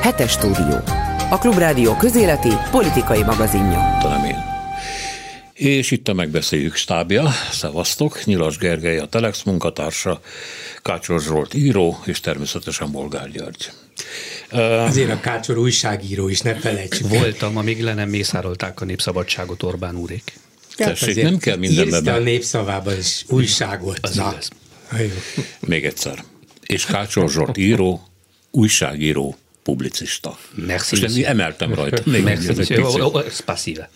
Hetes stúdió. A Klubrádió közéleti politikai magazinja. Talán én. És itt a megbeszéljük stábja. Szevasztok, Nyilas Gergely a Telex munkatársa, Kácsor Zsolt író, és természetesen Bolgár György. Azért a Kácsor újságíró is, ne felejtsük. Voltam, amíg le nem mészárolták a népszabadságot Orbán úrék. Tessék, nem kell mindenbe be. a népszavában is újságot. Az Na. Igaz. Még egyszer. És Kácsor Zsolt író, újságíró, publicista. Merci. Most nem emeltem rajta. Még Merci. Spasive.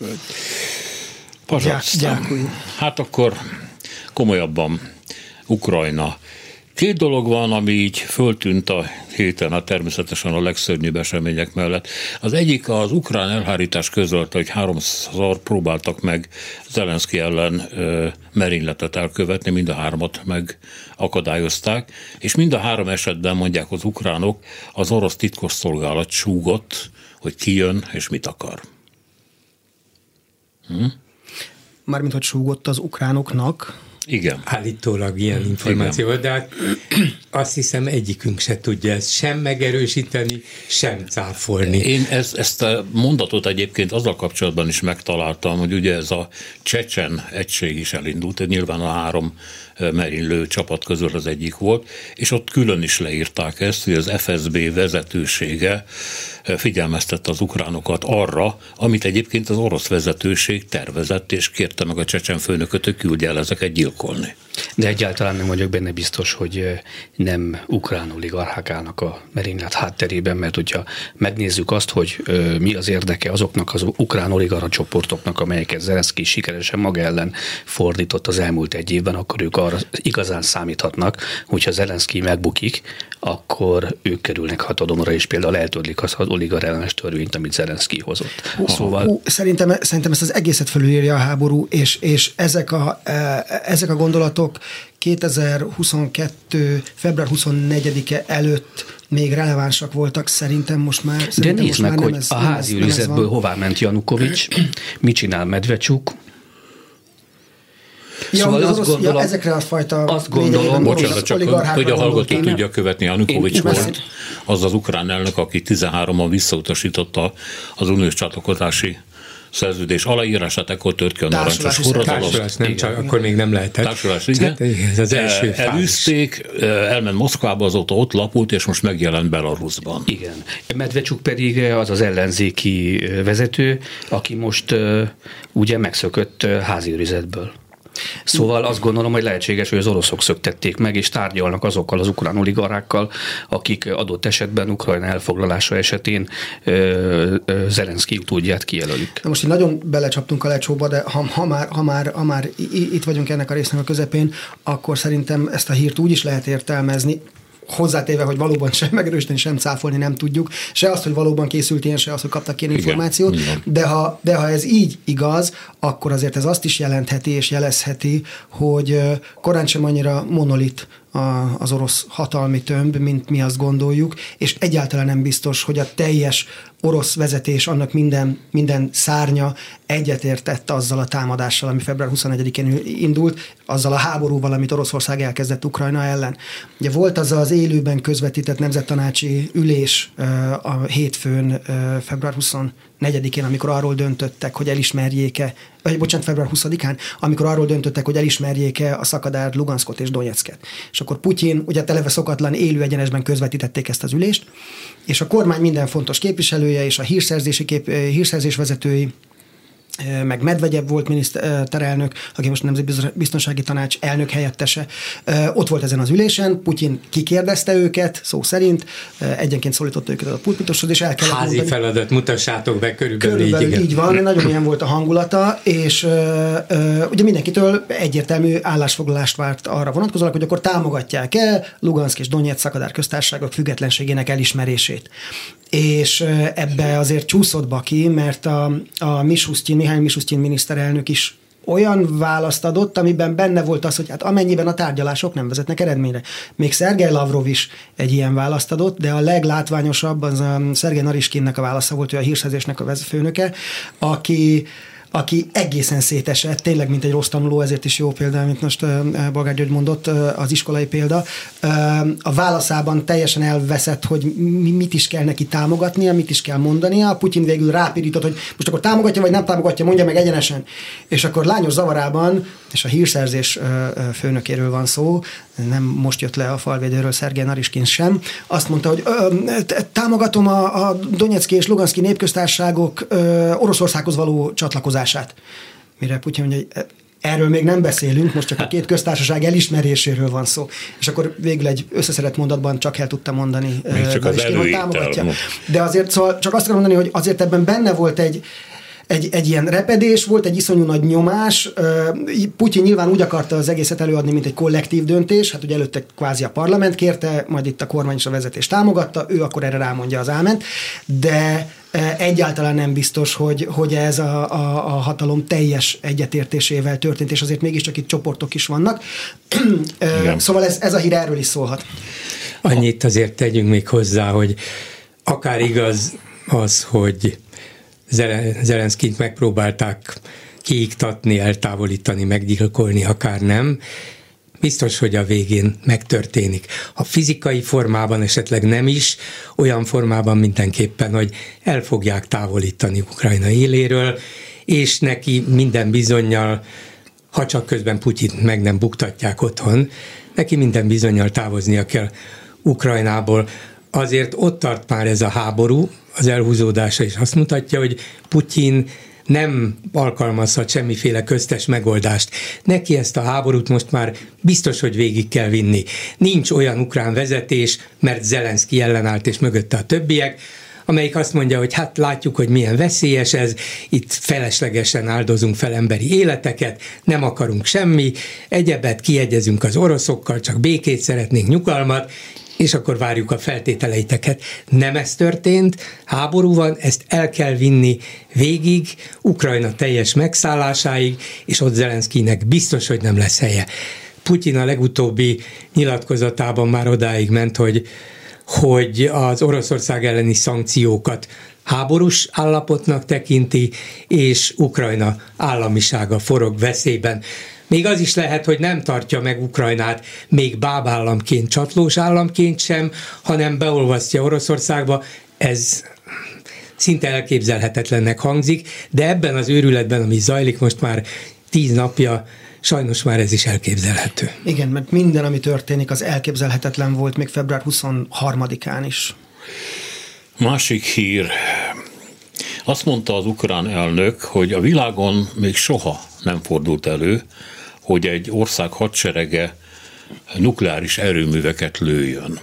Hát akkor komolyabban Ukrajna Két dolog van, ami így föltűnt a héten, hát természetesen a legszörnyűbb események mellett. Az egyik az ukrán elhárítás közölte, hogy háromszor próbáltak meg Zelenszky ellen ö, merényletet elkövetni, mind a hármat megakadályozták, és mind a három esetben mondják az ukránok, az orosz titkos szolgálat súgott, hogy ki jön és mit akar. Hm? Mármint, hogy súgott az ukránoknak, igen. Állítólag ilyen információ volt, de hát azt hiszem egyikünk se tudja ezt sem megerősíteni, sem cáfolni. Én ez, ezt a mondatot egyébként azzal kapcsolatban is megtaláltam, hogy ugye ez a csecsen egység is elindult, nyilván a három merénylő csapat közül az egyik volt, és ott külön is leírták ezt, hogy az FSB vezetősége figyelmeztette az ukránokat arra, amit egyébként az orosz vezetőség tervezett, és kérte meg a csecsen főnököt, hogy küldje el ezeket gyilkolni. De egyáltalán nem vagyok benne biztos, hogy nem ukrán oligarchák állnak a merénylet hátterében, mert hogyha megnézzük azt, hogy mi az érdeke azoknak az ukrán oligarcha csoportoknak, amelyeket Zelenszky sikeresen maga ellen fordított az elmúlt egy évben, akkor ők arra igazán számíthatnak, hogyha Zelenszky megbukik, akkor ők kerülnek hatalomra, és például eltörlik az oligar ellenes törvényt, amit Zelenszky hozott. Uh, szóval... Uh, szerintem, szerintem ezt az egészet felülírja a háború, és, és ezek, a, ezek a gondolatok 2022. február 24-e előtt még relevánsak voltak, szerintem most már De nézd meg, hogy ez, a házi őrizetből hová ment Janukovics, mit csinál Medvecsuk, Ja, szóval azt orosz, gondolom, ja, ezekre a fajta azt gondolom, bocsánat, csak hogy a hallgató tudja követni, Janukovics volt az az ukrán elnök, aki 13-an visszautasította az uniós csatlakozási szerződés aláírását, akkor tört ki a narancsos forradalom. nem csak, akkor még nem lehetett. Társulás, igen. Ez az első Elűzték, elment Moszkvába, azóta ott lapult, és most megjelent Belarusban. Igen. Medvecsuk pedig az az ellenzéki vezető, aki most ugye megszökött házi őrizetből. Szóval azt gondolom, hogy lehetséges, hogy az oroszok szöktették meg, és tárgyalnak azokkal az ukrán oligarchákkal, akik adott esetben Ukrajna elfoglalása esetén Zelenszky utódját kijelölik. Na most így nagyon belecsaptunk a lecsóba, de ha, ha, már, ha, már, ha már itt vagyunk ennek a résznek a közepén, akkor szerintem ezt a hírt úgy is lehet értelmezni, hozzátéve, hogy valóban sem megerősíteni, sem cáfolni nem tudjuk, se azt, hogy valóban készült ilyen, se azt, hogy kaptak ilyen információt, igen, de ha, de ha ez így igaz, akkor azért ez azt is jelentheti és jelezheti, hogy korán sem annyira monolit a, az orosz hatalmi tömb, mint mi azt gondoljuk, és egyáltalán nem biztos, hogy a teljes orosz vezetés, annak minden, minden szárnya egyetértett azzal a támadással, ami február 21-én indult, azzal a háborúval, amit Oroszország elkezdett Ukrajna ellen. Ugye volt az az élőben közvetített nemzettanácsi ülés a hétfőn, február 20 negyedikén, amikor arról döntöttek, hogy elismerjék-e, vagy bocsánat, február 20-án, amikor arról döntöttek, hogy elismerjék-e a szakadár Luganskot és Donetsket. És akkor Putyin, ugye televe szokatlan élő egyenesben közvetítették ezt az ülést, és a kormány minden fontos képviselője és a hírszerzési kép, hírszerzés vezetői meg Medvegyev volt miniszterelnök, aki most nemzetbiztonsági tanács elnök helyettese, ott volt ezen az ülésen, Putyin kikérdezte őket, szó szerint, egyenként szólította őket a pulpitoshoz, és el kellett Házi mondani, feladat, mutassátok be, körülbelül, körülbelül így, így van, nagyon ilyen volt a hangulata, és ugye mindenkitől egyértelmű állásfoglalást várt arra vonatkozólag, hogy akkor támogatják-e Lugansk és Donetsk szakadár köztársaságok függetlenségének elismerését és ebbe azért csúszott Baki, mert a, a Mishustin, Mihály Mishustin miniszterelnök is olyan választ adott, amiben benne volt az, hogy hát amennyiben a tárgyalások nem vezetnek eredményre. Még Szergej Lavrov is egy ilyen választ adott, de a leglátványosabb az a Szergej Nariskinnek a válasza volt, ő a hírszerzésnek a főnöke, aki aki egészen szétesett, tényleg mint egy rossz tanuló, ezért is jó példa, mint most György mondott, az iskolai példa. A válaszában teljesen elveszett, hogy mit is kell neki támogatnia, mit is kell mondania. Putyin végül rápirított, hogy most akkor támogatja, vagy nem támogatja, mondja meg egyenesen. És akkor lányos zavarában, és a hírszerzés főnökéről van szó, nem most jött le a falvédőről Szergej Nariskin sem, azt mondta, hogy támogatom a, a Donetszki és Luganszki népköztárságok Oroszországhoz való csatlakozását. Mire Putyin mondja, hogy Erről még nem beszélünk, most csak a két köztársaság elismeréséről van szó. És akkor végül egy összeszedett mondatban csak el tudta mondani. Még csak az hogy támogatja. De azért szóval csak azt akarom mondani, hogy azért ebben benne volt egy, egy, egy ilyen repedés, volt egy iszonyú nagy nyomás. Putyin nyilván úgy akarta az egészet előadni, mint egy kollektív döntés, hát ugye előtte kvázi a parlament kérte, majd itt a kormány és a vezetés támogatta, ő akkor erre rámondja az áment, de egyáltalán nem biztos, hogy, hogy ez a, a, a hatalom teljes egyetértésével történt, és azért mégiscsak itt csoportok is vannak. Igen. Szóval ez, ez a hír erről is szólhat. Annyit azért tegyünk még hozzá, hogy akár igaz az, hogy Zelenszkint megpróbálták kiiktatni, eltávolítani, meggyilkolni, akár nem, biztos, hogy a végén megtörténik. Ha fizikai formában esetleg nem is, olyan formában mindenképpen, hogy el fogják távolítani Ukrajna éléről, és neki minden bizonyal, ha csak közben Putyit meg nem buktatják otthon, neki minden bizonyal távoznia kell Ukrajnából. Azért ott tart már ez a háború, az elhúzódása is azt mutatja, hogy Putyin nem alkalmazhat semmiféle köztes megoldást. Neki ezt a háborút most már biztos, hogy végig kell vinni. Nincs olyan ukrán vezetés, mert Zelenszky ellenállt és mögötte a többiek, amelyik azt mondja, hogy hát látjuk, hogy milyen veszélyes ez, itt feleslegesen áldozunk fel emberi életeket, nem akarunk semmi, egyebet kiegyezünk az oroszokkal, csak békét szeretnénk, nyugalmat, és akkor várjuk a feltételeiteket. Nem ez történt, háború van, ezt el kell vinni végig, Ukrajna teljes megszállásáig, és ott Zelenszkinek biztos, hogy nem lesz helye. Putyin a legutóbbi nyilatkozatában már odáig ment, hogy, hogy az Oroszország elleni szankciókat háborús állapotnak tekinti, és Ukrajna államisága forog veszélyben. Még az is lehet, hogy nem tartja meg Ukrajnát még bábállamként, csatlós államként sem, hanem beolvasztja Oroszországba. Ez szinte elképzelhetetlennek hangzik, de ebben az őrületben, ami zajlik most már tíz napja, sajnos már ez is elképzelhető. Igen, mert minden, ami történik, az elképzelhetetlen volt még február 23-án is. Másik hír. Azt mondta az ukrán elnök, hogy a világon még soha nem fordult elő, hogy egy ország hadserege nukleáris erőműveket lőjön.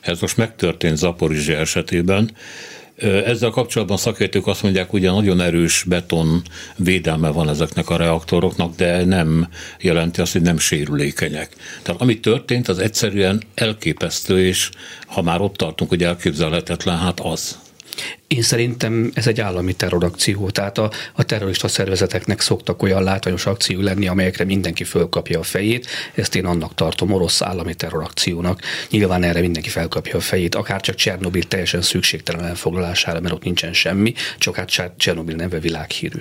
Ez most megtörtént Zaporizsia esetében. Ezzel kapcsolatban szakértők azt mondják, hogy nagyon erős beton védelme van ezeknek a reaktoroknak, de nem jelenti azt, hogy nem sérülékenyek. Tehát ami történt, az egyszerűen elképesztő, és ha már ott tartunk, hogy elképzelhetetlen, hát az. Én szerintem ez egy állami terrorakció, tehát a, a terrorista szervezeteknek szoktak olyan látványos akció lenni, amelyekre mindenki fölkapja a fejét, ezt én annak tartom orosz állami terrorakciónak. Nyilván erre mindenki felkapja a fejét, akár csak Csernobil teljesen szükségtelen elfoglalására, mert ott nincsen semmi, csak hát Csernobil neve világhírű.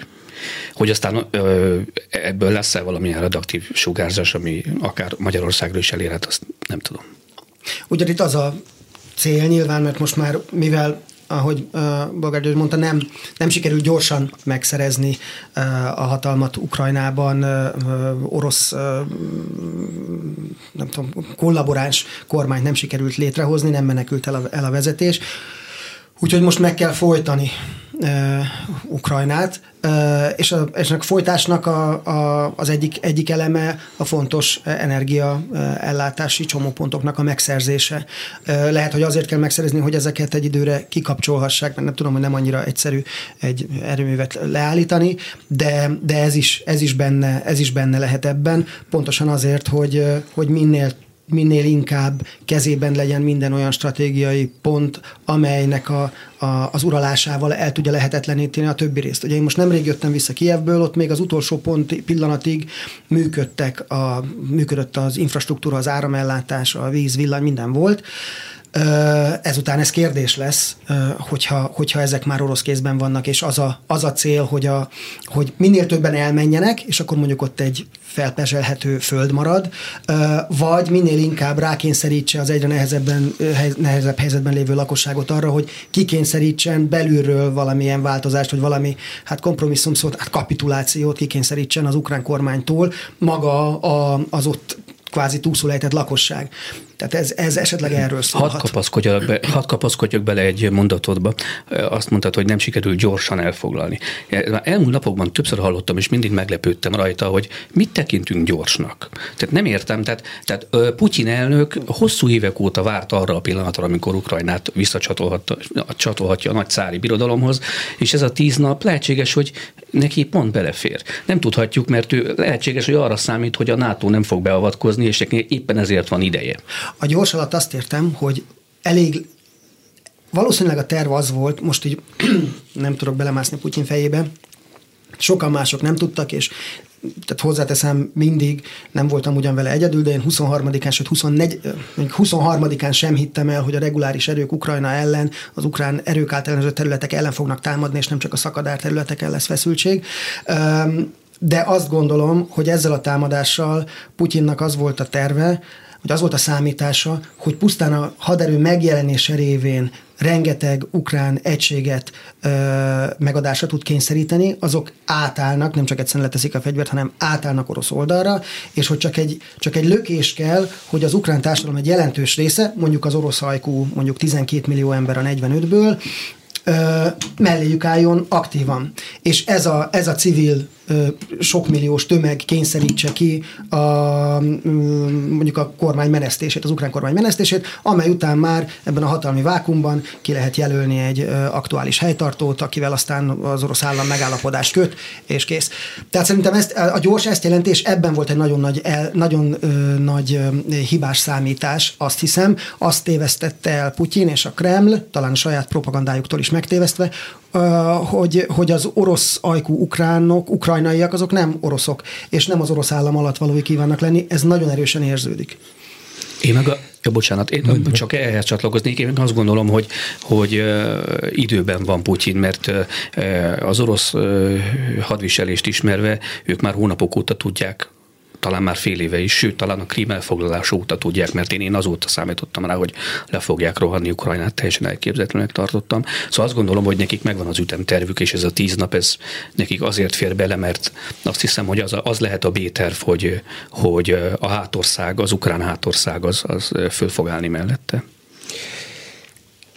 Hogy aztán ö, ebből lesz-e valamilyen redaktív sugárzás, ami akár Magyarországra is elérhet, azt nem tudom. Ugye itt az a cél nyilván, mert most már mivel ahogy uh, Bolgár György mondta, nem, nem sikerült gyorsan megszerezni uh, a hatalmat Ukrajnában, uh, orosz uh, nem tudom, kollaboráns kormányt nem sikerült létrehozni, nem menekült el a, el a vezetés. Úgyhogy most meg kell folytani uh, Ukrajnát, uh, és, a, és a folytásnak a, a, az egyik, egyik eleme a fontos energia uh, ellátási csomópontoknak a megszerzése. Uh, lehet, hogy azért kell megszerezni, hogy ezeket egy időre kikapcsolhassák, mert nem tudom, hogy nem annyira egyszerű egy erőművet leállítani, de, de ez, is, ez, is benne, ez is benne lehet ebben, pontosan azért, hogy, hogy minél minél inkább kezében legyen minden olyan stratégiai pont, amelynek a, a, az uralásával el tudja lehetetleníteni a többi részt. Ugye én most nemrég jöttem vissza Kievből, ott még az utolsó pont pillanatig működtek a, működött az infrastruktúra, az áramellátás, a víz, villany, minden volt, Ezután ez kérdés lesz, hogyha, hogyha ezek már orosz kézben vannak, és az a, az a cél, hogy, a, hogy minél többen elmenjenek, és akkor mondjuk ott egy felpezselhető föld marad, vagy minél inkább rákényszerítse az egyre nehezebben, nehezebb helyzetben lévő lakosságot arra, hogy kikényszerítsen belülről valamilyen változást, vagy valami hát kompromisszum szót, hát kapitulációt kikényszerítsen az ukrán kormánytól maga a, az ott kvázi túlszulejtett lakosság. Tehát ez, ez esetleg erről szólhat. Hadd kapaszkodjak, be, hadd kapaszkodjak bele egy mondatodba. Azt mondtad, hogy nem sikerült gyorsan elfoglalni. Elmúlt napokban többször hallottam, és mindig meglepődtem rajta, hogy mit tekintünk gyorsnak. Tehát nem értem, tehát, tehát Putyin elnök hosszú évek óta várt arra a pillanatra, amikor Ukrajnát visszacsatolhatja a nagy cári birodalomhoz, és ez a tíz nap lehetséges, hogy neki pont belefér. Nem tudhatjuk, mert ő lehetséges, hogy arra számít, hogy a NATO nem fog beavatkozni, és éppen ezért van ideje. A gyors alatt azt értem, hogy elég valószínűleg a terv az volt, most így nem tudok belemászni Putyin fejébe, sokan mások nem tudtak, és tehát hozzáteszem, mindig nem voltam ugyan vele egyedül, de én 23-án, sőt 24, 23-án sem hittem el, hogy a reguláris erők Ukrajna ellen, az ukrán erők által területek ellen fognak támadni, és nem csak a szakadár területeken lesz feszültség. De azt gondolom, hogy ezzel a támadással Putyinnak az volt a terve, hogy az volt a számítása, hogy pusztán a haderő megjelenése révén rengeteg ukrán egységet ö, megadásra tud kényszeríteni, azok átállnak, nem csak egyszerűen leteszik a fegyvert, hanem átállnak orosz oldalra, és hogy csak egy, csak egy lökés kell, hogy az ukrán társadalom egy jelentős része, mondjuk az orosz hajkú, mondjuk 12 millió ember a 45-ből, ö, melléjük álljon aktívan. És ez a, ez a civil sokmilliós tömeg kényszerítse ki a, mondjuk a kormány menesztését, az ukrán kormány menesztését, amely után már ebben a hatalmi vákumban ki lehet jelölni egy aktuális helytartót, akivel aztán az orosz állam megállapodást köt, és kész. Tehát szerintem ezt, a gyors ezt jelenti, és ebben volt egy nagyon nagy, el, nagyon ö, nagy ö, hibás számítás, azt hiszem, azt tévesztette el Putyin és a Kreml, talán a saját propagandájuktól is megtévesztve, hogy, hogy az orosz ajkú ukránok, ukrajnaiak, azok nem oroszok, és nem az orosz állam alatt valói kívánnak lenni, ez nagyon erősen érződik. Én meg a, ja, bocsánat, én Mondjuk. csak ehhez csatlakoznék, én azt gondolom, hogy, hogy uh, időben van Putyin, mert uh, az orosz uh, hadviselést ismerve, ők már hónapok óta tudják talán már fél éve is, sőt, talán a krím elfoglalása óta tudják, mert én, én azóta számítottam rá, hogy le fogják rohanni Ukrajnát, teljesen elképzelhetőnek tartottam. Szóval azt gondolom, hogy nekik megvan az ütemtervük, és ez a tíz nap, ez nekik azért fér bele, mert azt hiszem, hogy az, az lehet a B-terv, hogy, hogy a hátország, az ukrán hátország az, az föl fog állni mellette.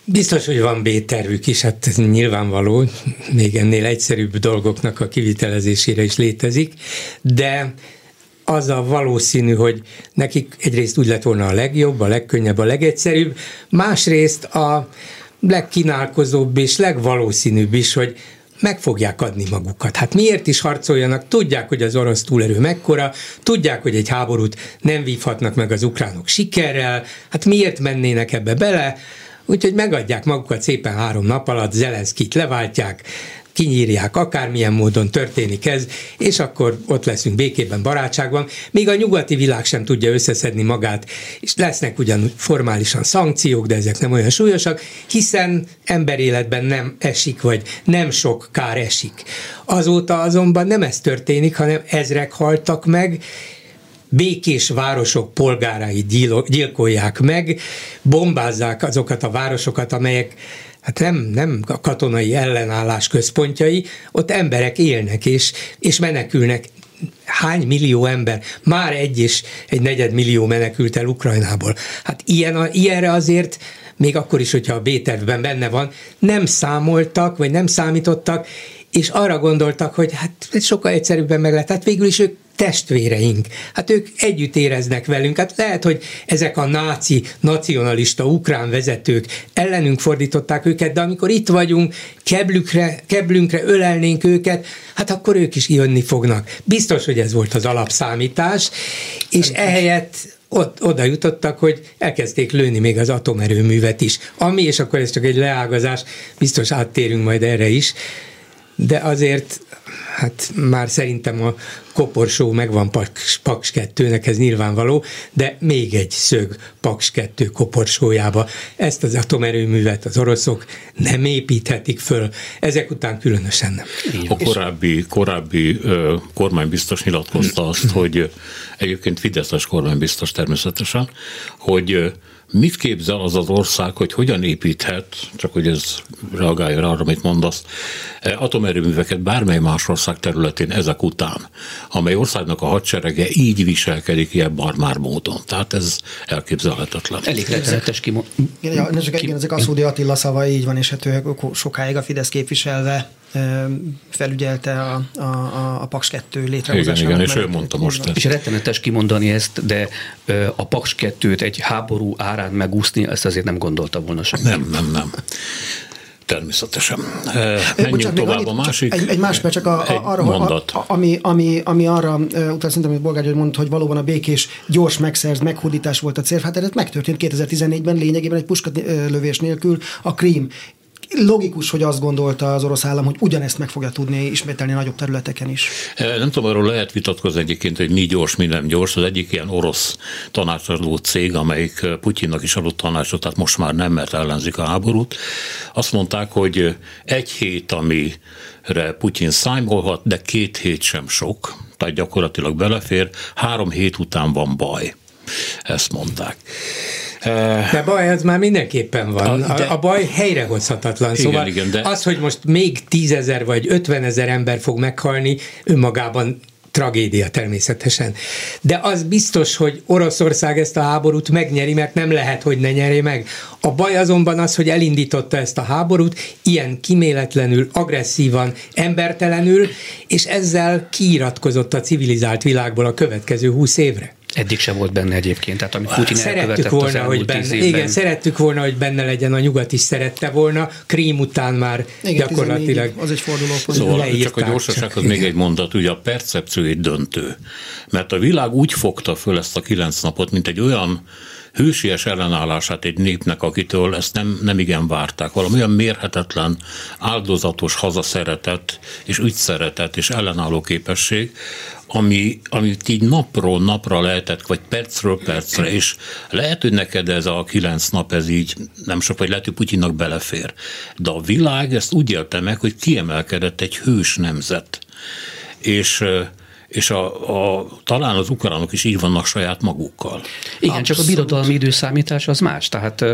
Biztos, hogy van B-tervük is, hát nyilvánvaló, még ennél egyszerűbb dolgoknak a kivitelezésére is létezik, de az a valószínű, hogy nekik egyrészt úgy lett volna a legjobb, a legkönnyebb, a legegyszerűbb, másrészt a legkínálkozóbb és legvalószínűbb is, hogy meg fogják adni magukat. Hát miért is harcoljanak? Tudják, hogy az orosz túlerő mekkora, tudják, hogy egy háborút nem vívhatnak meg az ukránok sikerrel, hát miért mennének ebbe bele? Úgyhogy megadják magukat szépen három nap alatt, Zelenszkit leváltják, kinyírják, akármilyen módon történik ez, és akkor ott leszünk békében, barátságban. Még a nyugati világ sem tudja összeszedni magát, és lesznek ugyan formálisan szankciók, de ezek nem olyan súlyosak, hiszen emberéletben nem esik, vagy nem sok kár esik. Azóta azonban nem ez történik, hanem ezrek haltak meg, békés városok polgárai gyilkolják meg, bombázzák azokat a városokat, amelyek hát nem, nem a katonai ellenállás központjai, ott emberek élnek és, és menekülnek hány millió ember, már egy és egy negyed millió menekült el Ukrajnából. Hát ilyen, a, ilyenre azért még akkor is, hogyha a B-tervben benne van, nem számoltak, vagy nem számítottak, és arra gondoltak, hogy hát sokkal egyszerűbben meg lehet. Hát végül is ők testvéreink. Hát ők együtt éreznek velünk. Hát lehet, hogy ezek a náci, nacionalista ukrán vezetők ellenünk fordították őket, de amikor itt vagyunk, keblükre, keblünkre ölelnénk őket, hát akkor ők is jönni fognak. Biztos, hogy ez volt az alapszámítás, és ehelyett ott, oda jutottak, hogy elkezdték lőni még az atomerőművet is. Ami, és akkor ez csak egy leágazás, biztos áttérünk majd erre is, de azért hát már szerintem a koporsó megvan Paks, Paks 2-nek, ez nyilvánvaló, de még egy szög Paks 2 koporsójába. Ezt az atomerőművet az oroszok nem építhetik föl, ezek után különösen nem. A korábbi, korábbi kormánybiztos nyilatkozta azt, hogy egyébként Fideszes kormánybiztos természetesen, hogy mit képzel az az ország, hogy hogyan építhet, csak hogy ez reagálja arra, amit mondasz, atomerőműveket bármely más ország területén ezek után, amely országnak a hadserege így viselkedik ilyen barbár módon. Tehát ez elképzelhetetlen. Elég rettenetes kimond. Ja, csak igen, ezek Aszúdi Attila szava így van, és hát ő sokáig a Fidesz képviselve felügyelte a, a, a, a Paks 2 létrehozását. Igen, igen, és ő mondta most ezt. És rettenetes kimondani ezt, de a Paks 2-t egy háború árán megúszni, ezt azért nem gondolta volna sem. Nem, nem, nem. Természetesen. Menjünk Bocsánat, tovább annyit, a másik. Egy, egy másik, csak a, a, arra, mondat. A, ami, ami, ami arra, utána szerintem, hogy Bolgár György mondta, hogy valóban a békés, gyors megszerz, meghódítás volt a cél. Hát ez megtörtént 2014-ben lényegében egy puskatövés nélkül a Krím logikus, hogy azt gondolta az orosz állam, hogy ugyanezt meg fogja tudni ismételni nagyobb területeken is. Nem tudom, arról lehet vitatkozni egyébként, hogy mi gyors, mi nem gyors. Az egyik ilyen orosz tanácsadó cég, amelyik Putyinnak is adott tanácsot, tehát most már nem, mert ellenzik a háborút. Azt mondták, hogy egy hét, amire Putyin számolhat, de két hét sem sok, tehát gyakorlatilag belefér, három hét után van baj. Ezt mondták. De baj az már mindenképpen van. A, de, a baj helyrehozhatatlan. Szóval igen, de... az, hogy most még tízezer vagy ötvenezer ember fog meghalni, önmagában tragédia természetesen. De az biztos, hogy Oroszország ezt a háborút megnyeri, mert nem lehet, hogy ne nyeri meg. A baj azonban az, hogy elindította ezt a háborút ilyen kiméletlenül, agresszívan, embertelenül, és ezzel kiiratkozott a civilizált világból a következő húsz évre. Eddig sem volt benne egyébként, tehát amit Putin Szerettük volna, az hogy benne, évben. Igen, szerettük volna, hogy benne legyen, a nyugat is szerette volna, Krím után már igen, gyakorlatilag az egy fordulópont. Szóval csak a gyorsasághoz még egy mondat, ugye a percepció egy döntő, mert a világ úgy fogta föl ezt a kilenc napot, mint egy olyan hősies ellenállását egy népnek, akitől ezt nem, nem igen várták. Valami olyan mérhetetlen, áldozatos hazaszeretet, és ügyszeretet, és ellenálló képesség, ami, amit így napról napra lehetett, vagy percről percre, és lehet, hogy neked ez a kilenc nap, ez így nem sok, vagy lehet, hogy Putyinnak belefér. De a világ ezt úgy élte meg, hogy kiemelkedett egy hős nemzet. És és a, a, talán az ukránok is így vannak saját magukkal. Igen, Abszolút. csak a birodalmi időszámítás az más, tehát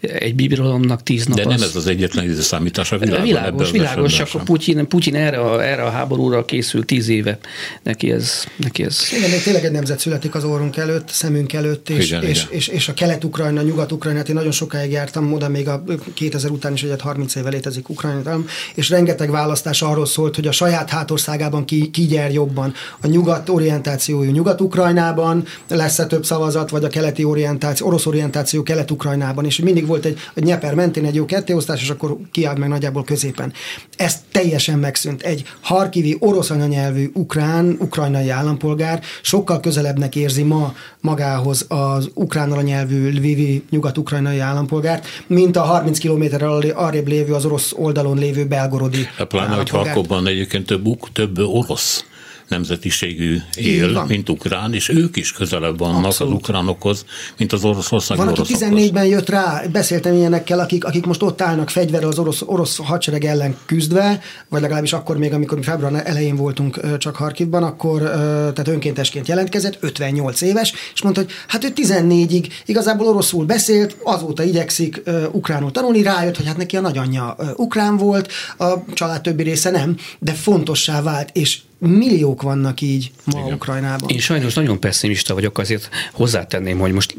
egy birodalomnak tíz nap De nem az... ez az egyetlen időszámítás a világon. Világos, világos, csak a Putyin, Putyin erre, a, erre a háborúra készül tíz éve. Neki ez... Neki ez... Igen, még tényleg egy nemzet születik az orrunk előtt, szemünk előtt, és, igen, és, igen. és, és a kelet-ukrajna, nyugat-ukrajna, hát én nagyon sokáig jártam oda, még a 2000 után is, hogy 30 éve létezik Ukrajna, és rengeteg választás arról szólt, hogy a saját hátországában ki, ki gyer jobban a nyugat orientációjú Nyugat-Ukrajnában lesz-e több szavazat, vagy a keleti orientáció, orosz orientáció Kelet-Ukrajnában, és mindig volt egy a Nyeper mentén egy jó kettéosztás, és akkor kiállt meg nagyjából középen. Ez teljesen megszűnt. Egy harkivi orosz anyanyelvű ukrán, ukrajnai állampolgár sokkal közelebbnek érzi ma magához az ukrán anyanyelvű lvivi nyugat-ukrajnai állampolgárt, mint a 30 kilométerrel arrébb lévő, az orosz oldalon lévő belgorodi Pláne, hogy Harkovban egyébként több, több orosz nemzetiségű él, mint ukrán, és ők is közelebb vannak Abszolút. az ukránokhoz, mint az oroszország Van, aki 14-ben jött rá, beszéltem ilyenekkel, akik, akik most ott állnak fegyverrel az orosz, orosz hadsereg ellen küzdve, vagy legalábbis akkor még, amikor mi február elején voltunk csak Harkivban, akkor tehát önkéntesként jelentkezett, 58 éves, és mondta, hogy hát ő 14-ig igazából oroszul beszélt, azóta igyekszik ukránul tanulni, rájött, hogy hát neki a nagyanyja ukrán volt, a család többi része nem, de fontossá vált, és milliók vannak így ma Igen. Ukrajnában. Én sajnos nagyon pessimista vagyok, azért hozzátenném, hogy most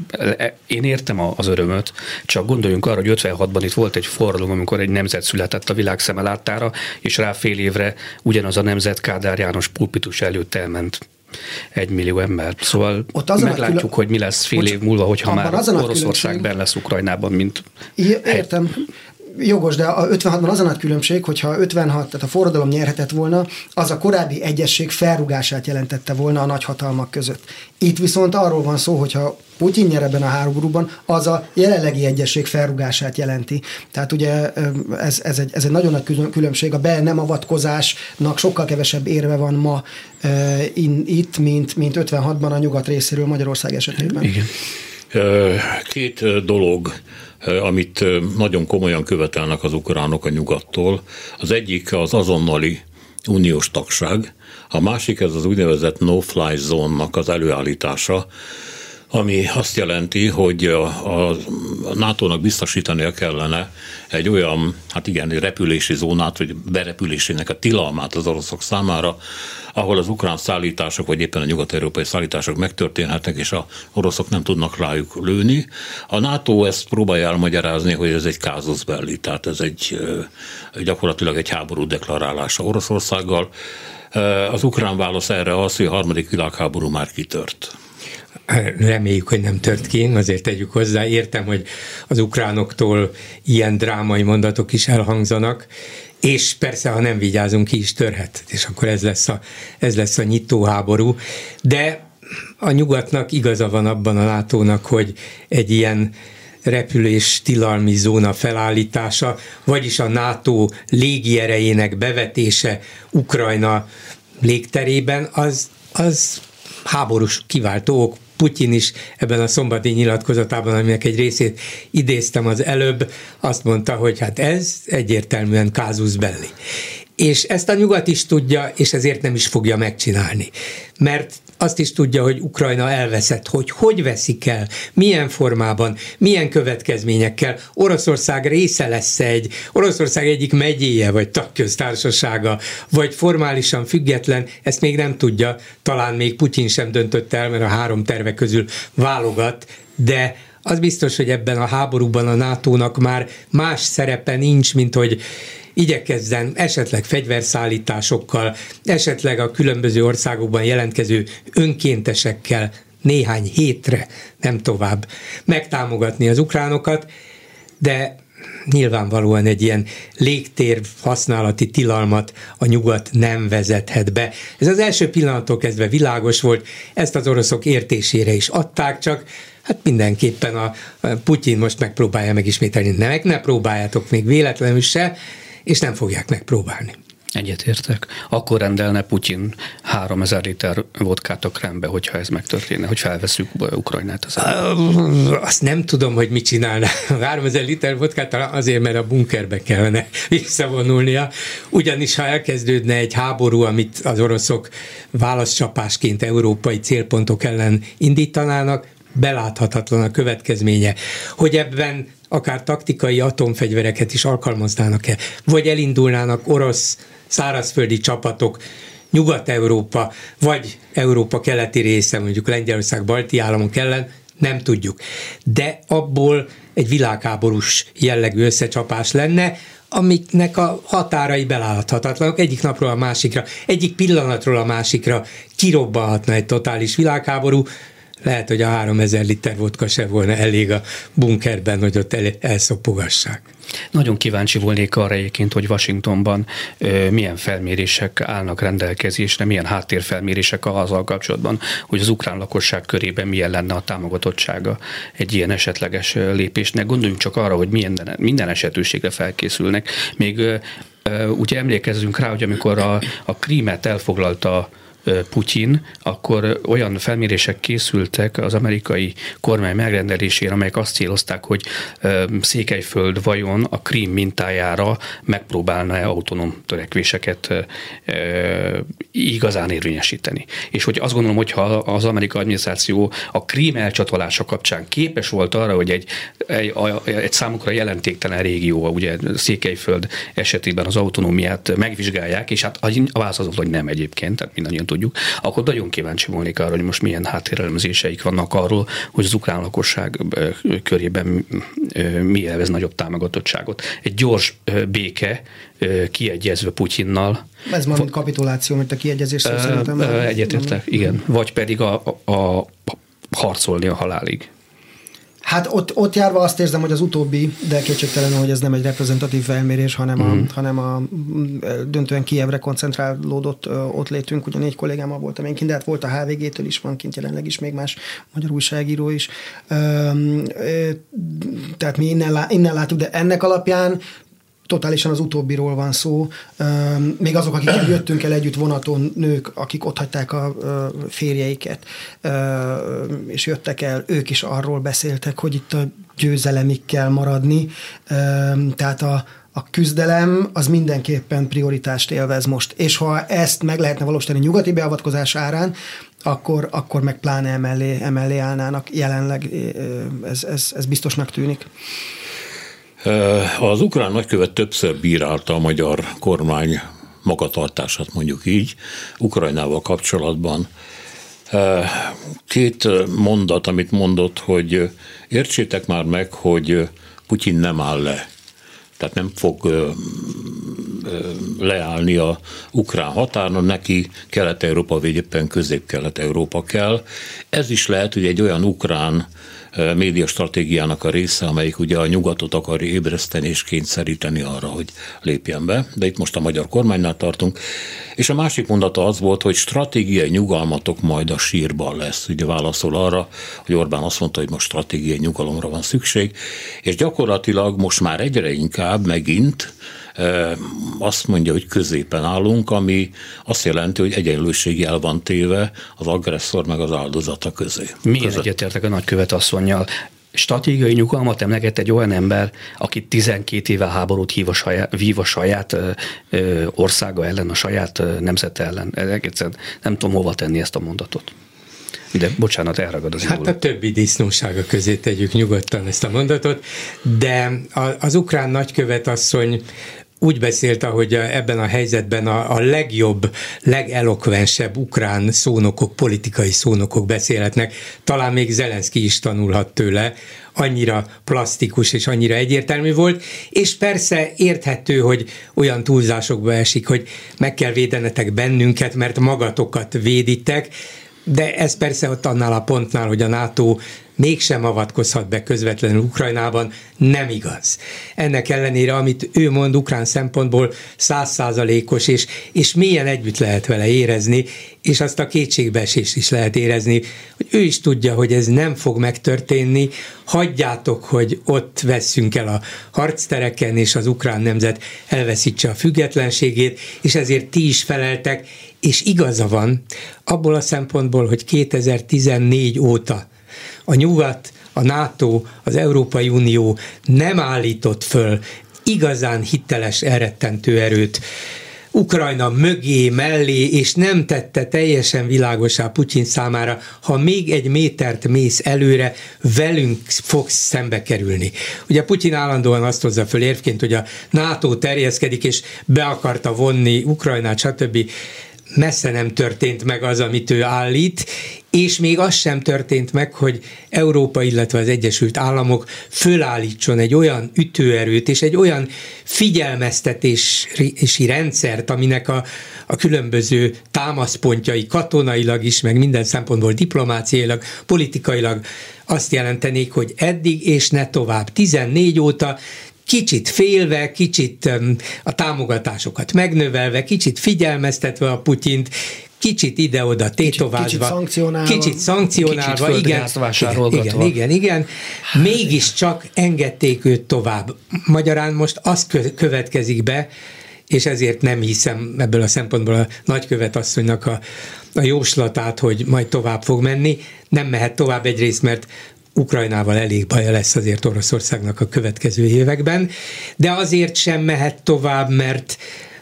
én értem az örömöt, csak gondoljunk arra, hogy 56-ban itt volt egy forradalom, amikor egy nemzet született a világ szeme láttára, és rá fél évre ugyanaz a nemzet Kádár János pulpitus előtt elment egy millió ember. Szóval Ott azon meglátjuk, külön... hogy mi lesz fél év múlva, hogyha már Oroszországban lesz Ukrajnában, mint... Értem jogos, de a 56-ban az a nagy különbség, hogyha 56, tehát a forradalom nyerhetett volna, az a korábbi egyesség felrugását jelentette volna a nagyhatalmak között. Itt viszont arról van szó, hogyha Putyin nyer ebben a háborúban, az a jelenlegi egyesség felrugását jelenti. Tehát ugye ez, ez, egy, ez egy nagyon nagy különbség. A be nem avatkozásnak sokkal kevesebb érve van ma e, in, itt, mint, mint 56-ban a nyugat részéről Magyarország esetében. Igen. Két dolog amit nagyon komolyan követelnek az ukránok a nyugattól. Az egyik az azonnali uniós tagság, a másik ez az úgynevezett no-fly zónnak az előállítása, ami azt jelenti, hogy a, a NATO-nak biztosítania kellene egy olyan, hát igen, repülési zónát, vagy berepülésének a tilalmát az oroszok számára, ahol az ukrán szállítások, vagy éppen a nyugat-európai szállítások megtörténhetnek, és a oroszok nem tudnak rájuk lőni. A NATO ezt próbálja elmagyarázni, hogy ez egy kázusz belli, tehát ez egy gyakorlatilag egy háború deklarálása Oroszországgal. Az ukrán válasz erre az, hogy a harmadik világháború már kitört reméljük, hogy nem tört ki, azért tegyük hozzá. Értem, hogy az ukránoktól ilyen drámai mondatok is elhangzanak, és persze, ha nem vigyázunk, ki is törhet, és akkor ez lesz a, ez lesz a nyitóháború. De a nyugatnak igaza van abban a látónak, hogy egy ilyen repülés tilalmi zóna felállítása, vagyis a NATO légierejének bevetése Ukrajna légterében, az, az háborús kiváltó ok Putyin is ebben a szombati nyilatkozatában, aminek egy részét idéztem az előbb, azt mondta, hogy hát ez egyértelműen kázus belli. És ezt a nyugat is tudja, és ezért nem is fogja megcsinálni. Mert azt is tudja, hogy Ukrajna elveszett, hogy hogy veszik el, milyen formában, milyen következményekkel. Oroszország része lesz egy, Oroszország egyik megyéje, vagy tagköztársasága, vagy formálisan független, ezt még nem tudja, talán még Putyin sem döntött el, mert a három terve közül válogat, de az biztos, hogy ebben a háborúban a NATO-nak már más szerepe nincs, mint hogy igyekezzen esetleg fegyverszállításokkal, esetleg a különböző országokban jelentkező önkéntesekkel néhány hétre, nem tovább megtámogatni az ukránokat, de nyilvánvalóan egy ilyen légtér használati tilalmat a nyugat nem vezethet be. Ez az első pillanattól kezdve világos volt, ezt az oroszok értésére is adták, csak hát mindenképpen a, a Putyin most megpróbálja megismételni, ne, ne próbáljátok még véletlenül se, és nem fogják megpróbálni. Egyetértek. Akkor rendelne Putyin 3000 liter vodkát a Krembe, hogyha ez megtörténne, hogy felveszünk Ukrajnát az Azt nem tudom, hogy mit csinálna. 3000 liter vodkát azért, mert a bunkerbe kellene visszavonulnia. Ugyanis, ha elkezdődne egy háború, amit az oroszok válaszcsapásként európai célpontok ellen indítanának, beláthatatlan a következménye. Hogy ebben akár taktikai atomfegyvereket is alkalmaznának-e, vagy elindulnának orosz szárazföldi csapatok Nyugat-Európa, vagy Európa keleti része, mondjuk Lengyelország, balti államok ellen, nem tudjuk. De abból egy világháborús jellegű összecsapás lenne, amiknek a határai beláthatatlanok egyik napról a másikra, egyik pillanatról a másikra kirobbanhatna egy totális világháború, lehet, hogy a 3000 liter vodka se volna elég a bunkerben, hogy ott el, elszopogassák. Nagyon kíváncsi volnék arra egyébként, hogy Washingtonban ö, milyen felmérések állnak rendelkezésre, milyen háttérfelmérések azzal kapcsolatban, hogy az ukrán lakosság körében milyen lenne a támogatottsága egy ilyen esetleges lépésnek. Gondoljunk csak arra, hogy milyen, minden esetőségre felkészülnek. Még ö, ugye emlékezzünk rá, hogy amikor a, a krímet elfoglalta Putyin, akkor olyan felmérések készültek az amerikai kormány megrendelésére, amelyek azt célozták, hogy Székelyföld vajon a Krím mintájára megpróbálna-e autonóm törekvéseket igazán érvényesíteni. És hogy azt gondolom, hogy ha az amerikai adminisztráció a Krím elcsatolása kapcsán képes volt arra, hogy egy, egy, egy számukra jelentéktelen régió, ugye Székelyföld esetében az autonómiát megvizsgálják, és hát a válasz az, hogy nem egyébként, tehát mindannyian tudjuk, akkor nagyon kíváncsi volnék arra, hogy most milyen háttérelemzéseik vannak arról, hogy az ukrán lakosság körében mi élvez nagyobb támogatottságot. Egy gyors béke, kiegyezve Putyinnal. Ez már mint kapituláció, mint a kiegyezés szó szerintem. Egyetértek, igen. Vagy pedig a, a, a harcolni a halálig. Hát ott, ott járva azt érzem, hogy az utóbbi, de kétségtelen, hogy ez nem egy reprezentatív felmérés, hanem, mm. a, mhm. hanem a döntően Kievre koncentrálódott ott létünk. Ugye négy kollégámmal voltam én kint, de hát volt a HVG-től is, van kint jelenleg is még más magyar újságíró is. Tehát mi innen, innen látjuk, de ennek alapján totálisan az utóbbiról van szó. Még azok, akik jöttünk el együtt vonaton, nők, akik ott hagyták a férjeiket, és jöttek el, ők is arról beszéltek, hogy itt a győzelemig kell maradni. Tehát a, a küzdelem az mindenképpen prioritást élvez most. És ha ezt meg lehetne valósítani nyugati beavatkozás árán, akkor, akkor meg pláne emellé, emellé állnának. Jelenleg ez, ez, ez biztosnak tűnik. Az ukrán nagykövet többször bírálta a magyar kormány magatartását, mondjuk így, Ukrajnával kapcsolatban. Két mondat, amit mondott, hogy értsétek már meg, hogy Putyin nem áll le. Tehát nem fog leállni a ukrán határon, neki Kelet-Európa, vagy éppen Közép-Kelet-Európa kell. Ez is lehet, hogy egy olyan ukrán médiastratégiának a része, amelyik ugye a nyugatot akarja ébreszteni és kényszeríteni arra, hogy lépjen be, de itt most a magyar kormánynál tartunk. És a másik mondata az volt, hogy stratégiai nyugalmatok majd a sírban lesz. Ugye válaszol arra, hogy Orbán azt mondta, hogy most stratégiai nyugalomra van szükség, és gyakorlatilag most már egyre inkább megint azt mondja, hogy középen állunk, ami azt jelenti, hogy egyenlőség el van téve az agresszor meg az áldozata közé. Között. egyetértek a nagykövet asszonynal? stratégiai nyugalmat emlegett egy olyan ember, aki 12 éve háborút hív a saját, vív a saját ö, ö, országa ellen, a saját ö, nemzete ellen. Egészen nem tudom hova tenni ezt a mondatot. De bocsánat, elragad az Hát a többi disznósága közé tegyük nyugodtan ezt a mondatot, de az ukrán nagykövet asszony úgy beszélt, hogy ebben a helyzetben a, a legjobb, legelokvensebb ukrán szónokok, politikai szónokok beszélhetnek. Talán még Zelenszky is tanulhat tőle, annyira plastikus és annyira egyértelmű volt, és persze érthető, hogy olyan túlzásokba esik, hogy meg kell védenetek bennünket, mert magatokat véditek, de ez persze ott annál a pontnál, hogy a NATO mégsem avatkozhat be közvetlenül Ukrajnában, nem igaz. Ennek ellenére, amit ő mond ukrán szempontból százszázalékos, és, és milyen együtt lehet vele érezni, és azt a kétségbeesést is lehet érezni, hogy ő is tudja, hogy ez nem fog megtörténni, hagyjátok, hogy ott vesszünk el a harctereken, és az ukrán nemzet elveszítse a függetlenségét, és ezért ti is feleltek, és igaza van abból a szempontból, hogy 2014 óta a nyugat, a NATO, az Európai Unió nem állított föl igazán hiteles, elrettentő erőt Ukrajna mögé, mellé, és nem tette teljesen világosá Putyin számára, ha még egy métert mész előre, velünk fogsz szembe kerülni. Ugye Putyin állandóan azt hozza föl érvként, hogy a NATO terjeszkedik, és be akarta vonni Ukrajnát, stb messze nem történt meg az, amit ő állít, és még az sem történt meg, hogy Európa, illetve az Egyesült Államok fölállítson egy olyan ütőerőt és egy olyan figyelmeztetési rendszert, aminek a, a különböző támaszpontjai katonailag is, meg minden szempontból diplomáciailag, politikailag azt jelentenék, hogy eddig és ne tovább. 14 óta kicsit félve, kicsit a támogatásokat megnövelve, kicsit figyelmeztetve a Putyint, kicsit ide-oda tétovázva, kicsit szankcionálva, kicsit szankcionálva kicsit igen, igen, igen, igen, igen, mégiscsak engedték őt tovább. Magyarán most az következik be, és ezért nem hiszem ebből a szempontból a nagykövet asszonynak a, a jóslatát, hogy majd tovább fog menni. Nem mehet tovább egyrészt, mert Ukrajnával elég baja lesz azért Oroszországnak a következő években, de azért sem mehet tovább, mert,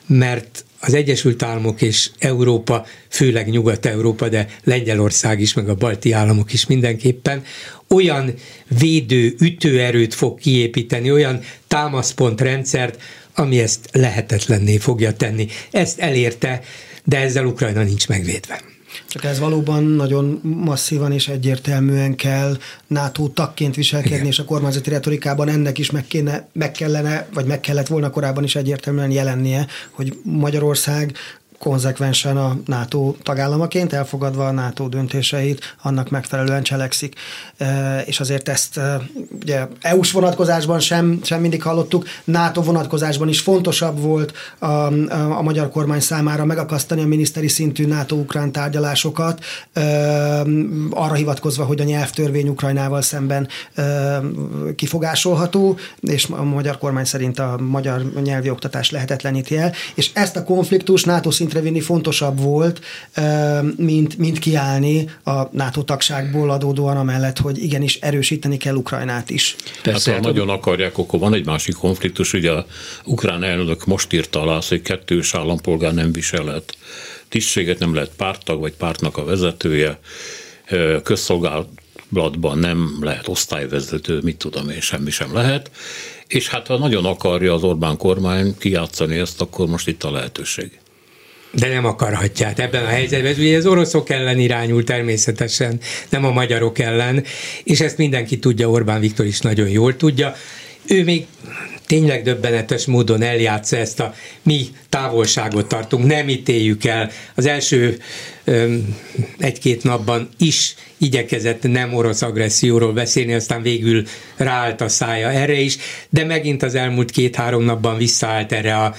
mert az Egyesült Államok és Európa, főleg Nyugat-Európa, de Lengyelország is, meg a balti államok is mindenképpen olyan védő, ütőerőt fog kiépíteni, olyan támaszpontrendszert, ami ezt lehetetlenné fogja tenni. Ezt elérte, de ezzel Ukrajna nincs megvédve. Csak ez valóban nagyon masszívan és egyértelműen kell NATO tagként viselkedni, Igen. és a kormányzati retorikában ennek is meg, kéne, meg kellene, vagy meg kellett volna korábban is egyértelműen jelennie, hogy Magyarország konzekvensen a NATO tagállamaként, elfogadva a NATO döntéseit, annak megfelelően cselekszik. És azért ezt ugye EU-s vonatkozásban sem, sem mindig hallottuk, NATO vonatkozásban is fontosabb volt a, a, a magyar kormány számára megakasztani a miniszteri szintű NATO-ukrán tárgyalásokat, arra hivatkozva, hogy a nyelvtörvény Ukrajnával szemben kifogásolható, és a magyar kormány szerint a magyar nyelvi oktatás lehetetleníti el, és ezt a konfliktus NATO szintre vinni fontosabb volt, mint, mint kiállni a NATO tagságból adódóan amellett, hogy igenis erősíteni kell Ukrajnát is. Persze, hát, ha nagyon akarják, akkor van egy másik konfliktus, ugye a ukrán elnök most írta alá, hogy kettős állampolgár nem viselhet tisztséget, nem lehet pártag, vagy pártnak a vezetője, közszolgálatban nem lehet osztályvezető, mit tudom én, semmi sem lehet, és hát ha nagyon akarja az Orbán kormány kijátszani ezt, akkor most itt a lehetőség. De nem akarhatják ebben a helyzetben. Ez ugye az oroszok ellen irányul természetesen, nem a magyarok ellen, és ezt mindenki tudja, Orbán Viktor is nagyon jól tudja. Ő még tényleg döbbenetes módon eljátsza ezt a mi távolságot tartunk, nem ítéljük el. Az első egy-két napban is igyekezett nem orosz agresszióról beszélni, aztán végül ráállt a szája erre is, de megint az elmúlt két-három napban visszaállt erre a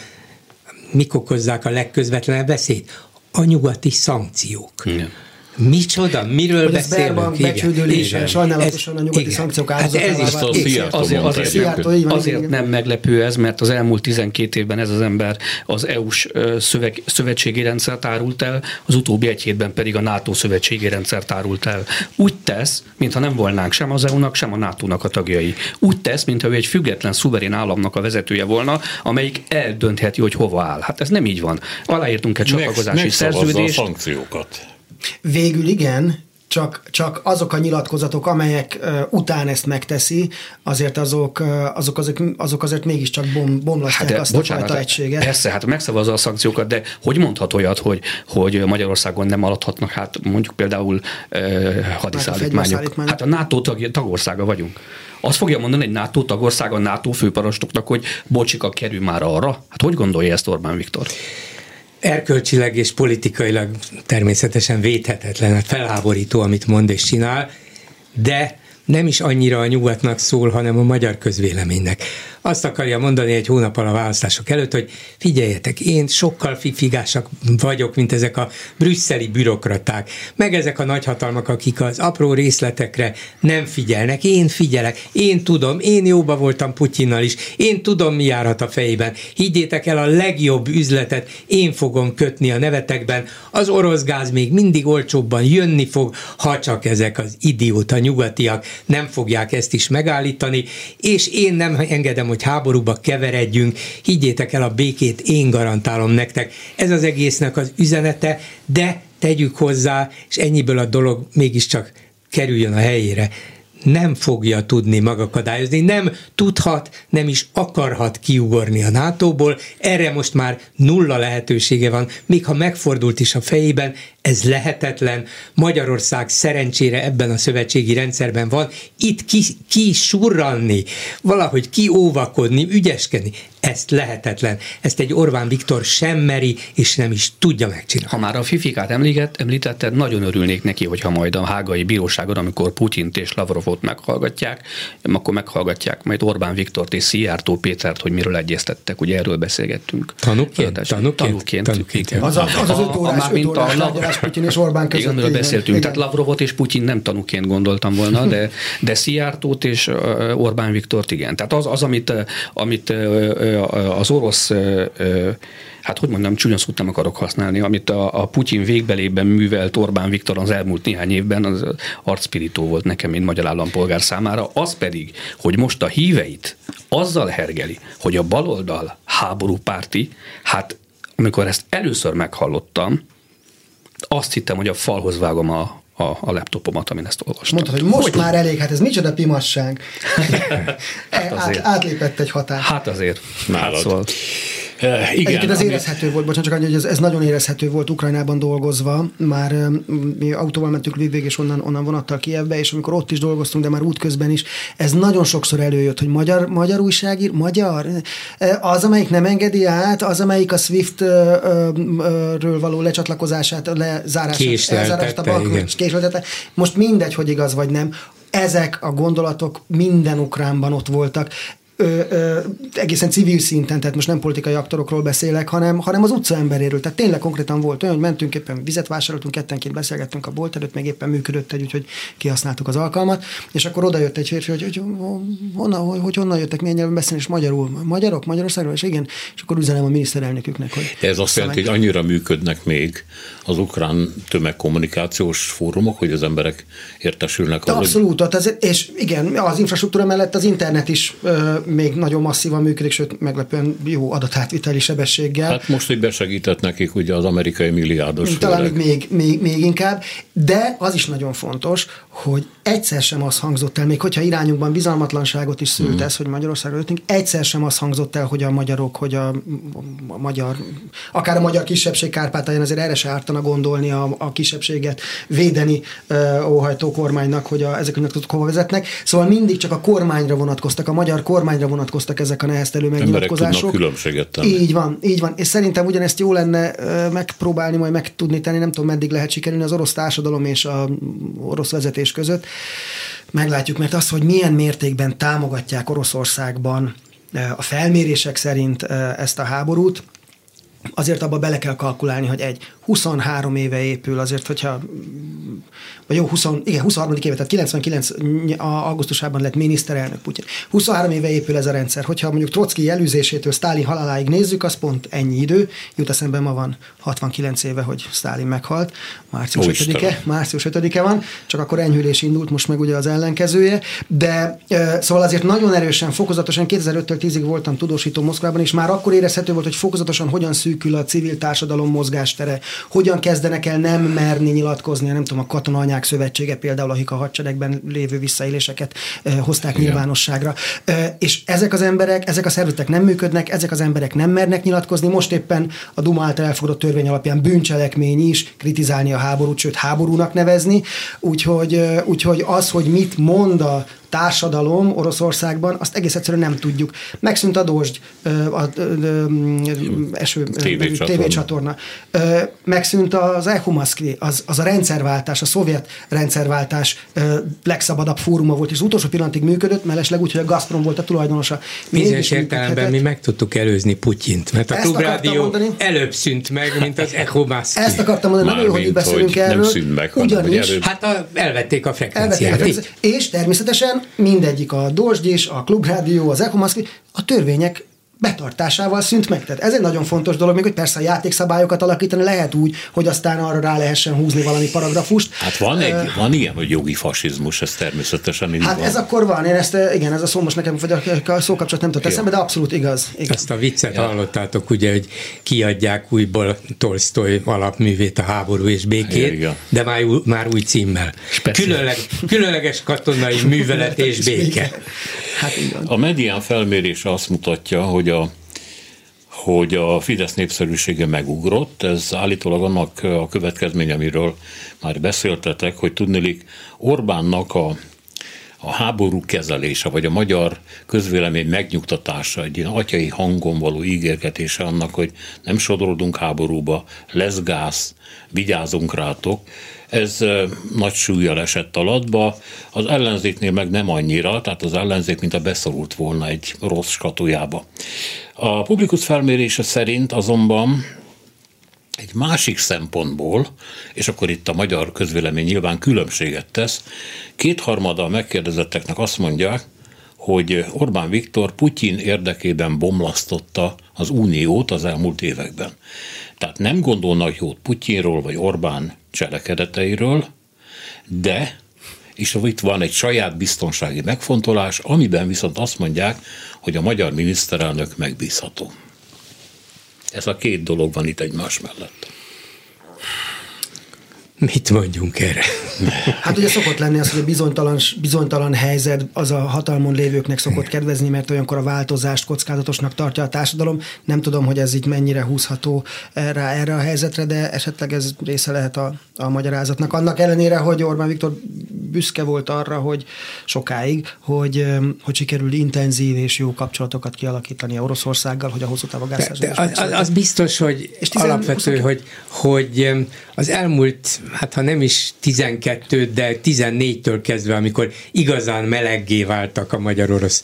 mik okozzák a legközvetlenebb veszélyt? A nyugati szankciók. Igen. Micsoda? Miről hogy beszélünk? becsődülése, sajnálatosan a nyugati igen. szankciók hát ez is azért, azért, azért, azért nem meglepő ez, mert az elmúlt 12 évben ez az ember az EU-s szöveg, szövetségi rendszer árult el, az utóbbi egy hétben pedig a NATO szövetségi rendszer árult el. Úgy tesz, mintha nem volnánk sem az EU-nak, sem a NATO-nak a tagjai. Úgy tesz, mintha ő egy független, szuverén államnak a vezetője volna, amelyik eldöntheti, hogy hova áll. Hát ez nem így van. Aláírtunk egy csatlakozási szerződést. a szankciókat. Végül igen, csak, csak azok a nyilatkozatok, amelyek uh, után ezt megteszi, azért azok, uh, azok, azok, azok azért mégiscsak bom, bomlasztják hát, azt bocsánat, a fajta egységet. Persze, hát megszavazza a szankciókat, de hogy mondhat olyat, hogy, hogy Magyarországon nem alathatnak, hát mondjuk például uh, hadiszállítmányok. Hát a NATO tag, tagországa vagyunk. Azt fogja mondani egy NATO tagország a NATO főparostoknak, hogy bocsika, kerül már arra? Hát hogy gondolja ezt Orbán Viktor? Erkölcsileg és politikailag természetesen védhetetlen, hát felháborító, amit mond és csinál, de nem is annyira a nyugatnak szól, hanem a magyar közvéleménynek. Azt akarja mondani egy hónappal a választások előtt, hogy figyeljetek, én sokkal fifigásak vagyok, mint ezek a brüsszeli bürokraták, meg ezek a nagyhatalmak, akik az apró részletekre nem figyelnek. Én figyelek, én tudom, én jóba voltam Putyinnal is, én tudom, mi járhat a fejében. Higgyétek el, a legjobb üzletet én fogom kötni a nevetekben, az orosz gáz még mindig olcsóbban jönni fog, ha csak ezek az idióta nyugatiak nem fogják ezt is megállítani, és én nem engedem, hogy háborúba keveredjünk, higgyétek el, a békét én garantálom nektek. Ez az egésznek az üzenete, de tegyük hozzá, és ennyiből a dolog mégiscsak kerüljön a helyére nem fogja tudni magakadályozni, nem tudhat, nem is akarhat kiugorni a NATO-ból, erre most már nulla lehetősége van, még ha megfordult is a fejében, ez lehetetlen. Magyarország szerencsére ebben a szövetségi rendszerben van, itt ki, ki surranni, valahogy kióvakodni, ügyeskedni, ezt lehetetlen. Ezt egy Orbán Viktor sem meri, és nem is tudja megcsinálni. Ha már a Fifikát említett, említetted, nagyon örülnék neki, hogyha majd a hágai bíróságon, amikor Putyint és Lavrovot meghallgatják, akkor meghallgatják majd Orbán Viktort és Szijjártó Pétert, hogy miről egyeztettek, ugye erről beszélgettünk. Tanúként? Tanúként? Tanúként. tanúként. Az, az, az, az öt órás, öt órás a, Putyin és Orbán között. Igen, beszéltünk. Igen. Tehát Lavrovot és Putyin nem tanúként gondoltam volna, de, de Szijjártót és Orbán Viktort igen. Tehát az, az amit, amit az orosz hát hogy mondjam, csúnya szót nem akarok használni, amit a, a Putyin végbelében művelt Orbán Viktor az elmúlt néhány évben, az arcpirító volt nekem, mint magyar állampolgár számára, az pedig, hogy most a híveit azzal hergeli, hogy a baloldal háborúpárti, hát amikor ezt először meghallottam, azt hittem, hogy a falhoz vágom a, a, a laptopomat, amin ezt olvastam. Mondtad, hogy most hogy? már elég, hát ez micsoda pimasság. hát azért. Át, átlépett egy határ. Hát azért. Nálad. Hát szóval. Igen, Egyébként ez ami- érezhető volt, bocsánat, csak annyi, hogy ez, ez nagyon érezhető volt Ukrajnában dolgozva. Már öm, mi autóval mentünk Lvivig, és onnan, onnan vonattal Kievbe, és amikor ott is dolgoztunk, de már útközben is, ez nagyon sokszor előjött, hogy magyar, magyar újságír, magyar, E, az, amelyik nem engedi át, az, amelyik a SWIFT-ről való lecsatlakozását, lezárását, elzárását, a késleltette. Most mindegy, hogy igaz vagy nem. Ezek a gondolatok minden ukránban ott voltak. Ö, ö, egészen civil szinten, tehát most nem politikai aktorokról beszélek, hanem, hanem az utca emberéről. Tehát tényleg konkrétan volt olyan, hogy mentünk éppen vizet vásároltunk, kettenként beszélgettünk a bolt előtt, még éppen működött egy, úgyhogy kihasználtuk az alkalmat, és akkor oda jött egy férfi, hogy, hogy, honnan, hogy, hogy honnan jöttek, milyen nyelven beszélni, és magyarul. Magyarok, Magyarországról, és igen, és akkor üzenem a miniszterelnöküknek, hogy Ez azt jelenti, hogy annyira működnek még az ukrán tömegkommunikációs fórumok, hogy az emberek értesülnek hogy abszolút, ez, és igen, az infrastruktúra mellett az internet is ö, még nagyon masszívan működik, sőt meglepően jó adatátviteli sebességgel. Hát most, hogy besegített nekik ugye az amerikai milliárdos Talán még, még, még inkább, de az is nagyon fontos, hogy egyszer sem az hangzott el, még hogyha irányunkban bizalmatlanságot is szült ez, hogy Magyarországra jöttünk, egyszer sem az hangzott el, hogy a magyarok, hogy a, a magyar, akár a magyar kisebbség Kárpátalján azért erre se ártana gondolni a, a kisebbséget védeni uh, óhajtó kormánynak, hogy a, ezek a hova vezetnek. Szóval mindig csak a kormányra vonatkoztak, a magyar kormányra vonatkoztak ezek a neheztelő megnyilatkozások. különbséget tenni. Így van, így van. És szerintem ugyanezt jó lenne ö, megpróbálni, majd meg tudni tenni, nem tudom, meddig lehet sikerülni az orosz társadalom és a orosz vezetés között. Meglátjuk, mert az, hogy milyen mértékben támogatják Oroszországban ö, a felmérések szerint ö, ezt a háborút, azért abba bele kell kalkulálni, hogy egy 23 éve épül, azért, hogyha vagy jó, 20, igen, 23. éve, tehát 99 ny- a- augusztusában lett miniszterelnök Putyin. 23 éve épül ez a rendszer. Hogyha mondjuk Trotsky elűzésétől Sztálin haláláig nézzük, az pont ennyi idő. Jut eszembe ma van 69 éve, hogy Sztálin meghalt. Március Ó, 5-e, Istenem. március 5-e van, csak akkor enyhülés indult, most meg ugye az ellenkezője. De e, szóval azért nagyon erősen, fokozatosan 2005-től 10-ig voltam tudósító Moszkvában, és már akkor érezhető volt, hogy fokozatosan hogyan szűkül a civil társadalom mozgástere, hogyan kezdenek el nem merni nyilatkozni, nem tudom, a katonanyák szövetsége például, akik a hadseregben lévő visszaéléseket hozták Igen. nyilvánosságra. És ezek az emberek, ezek a szervezetek nem működnek, ezek az emberek nem mernek nyilatkozni. Most éppen a Duma által elfogadott törvény alapján bűncselekmény is kritizálni a háborút, sőt háborúnak nevezni. Úgyhogy, úgyhogy az, hogy mit mond a társadalom Oroszországban, azt egész egyszerűen nem tudjuk. Megszűnt a Dózsgy, a ö, eső TV nevű csatorna. tévécsatorna. Megszűnt az Echo Moszkvi, az, az a rendszerváltás, a szovjet rendszerváltás legszabadabb fóruma volt, és az utolsó pillanatig működött, mellesleg úgy, hogy a Gazprom volt a tulajdonosa. Bizonyos Mégis értelemben mi meg tudtuk előzni Putyint, mert a Klubrádió előbb szűnt meg, mint az Echo Maszki. Ezt akartam mondani, nagyon jó, hogy beszélünk hogy nem erről. szűnt meg, hanem hogy ugyanis előbb- Hát a, elvették a elvették frekvenciát. a frekvenci- És természetesen mindegyik a Dózsgyis, a Klubrádió, az Echo Moszkvi, a törvények betartásával szűnt meg. Tehát ez egy nagyon fontos dolog, még hogy persze a játékszabályokat alakítani lehet úgy, hogy aztán arra rá lehessen húzni valami paragrafust. Hát van, egy, van ilyen, hogy jogi fasizmus, ez természetesen így Hát van. ez akkor van, én ezt, igen, ez a szó most nekem, vagy a- szókapcsolat nem tudott eszembe, de abszolút igaz. igaz. Azt a viccet hallottátok, ugye, hogy kiadják újból Tolstoy alapművét, a háború és békét, Igen, igen. de már, új- már új címmel. Különleg, különleges katonai művelet és béke. Hát van. A medián felmérése azt mutatja, hogy a hogy a Fidesz népszerűsége megugrott, ez állítólag annak a következménye, amiről már beszéltetek, hogy tudnélik Orbánnak a, a háború kezelése, vagy a magyar közvélemény megnyugtatása, egy ilyen atyai hangon való ígérgetése annak, hogy nem sodródunk háborúba, lesz gáz, vigyázunk rátok, ez nagy súlyjal esett alatba, az ellenzéknél meg nem annyira, tehát az ellenzék mint a beszorult volna egy rossz skatujába. A publikus felmérése szerint azonban egy másik szempontból, és akkor itt a magyar közvélemény nyilván különbséget tesz, kétharmada a megkérdezetteknek azt mondják, hogy Orbán Viktor Putyin érdekében bomlasztotta az uniót az elmúlt években. Tehát nem gondolnak jót Putyinról vagy Orbán cselekedeteiről, de és itt van egy saját biztonsági megfontolás, amiben viszont azt mondják, hogy a magyar miniszterelnök megbízható. Ez a két dolog van itt egymás mellett. Mit mondjunk erre? Hát ugye szokott lenni az, hogy a bizonytalan, bizonytalan helyzet az a hatalmon lévőknek szokott kedvezni, mert olyankor a változást kockázatosnak tartja a társadalom. Nem tudom, hogy ez így mennyire húzható erre, erre a helyzetre, de esetleg ez része lehet a, a magyarázatnak. Annak ellenére, hogy Orbán Viktor büszke volt arra, hogy sokáig, hogy, hogy sikerül intenzív és jó kapcsolatokat kialakítani Oroszországgal, hogy a hosszú távú az, az, az biztos, hogy és alapvető, hogy, hogy az elmúlt hát ha nem is 12, de 14-től kezdve, amikor igazán meleggé váltak a magyar-orosz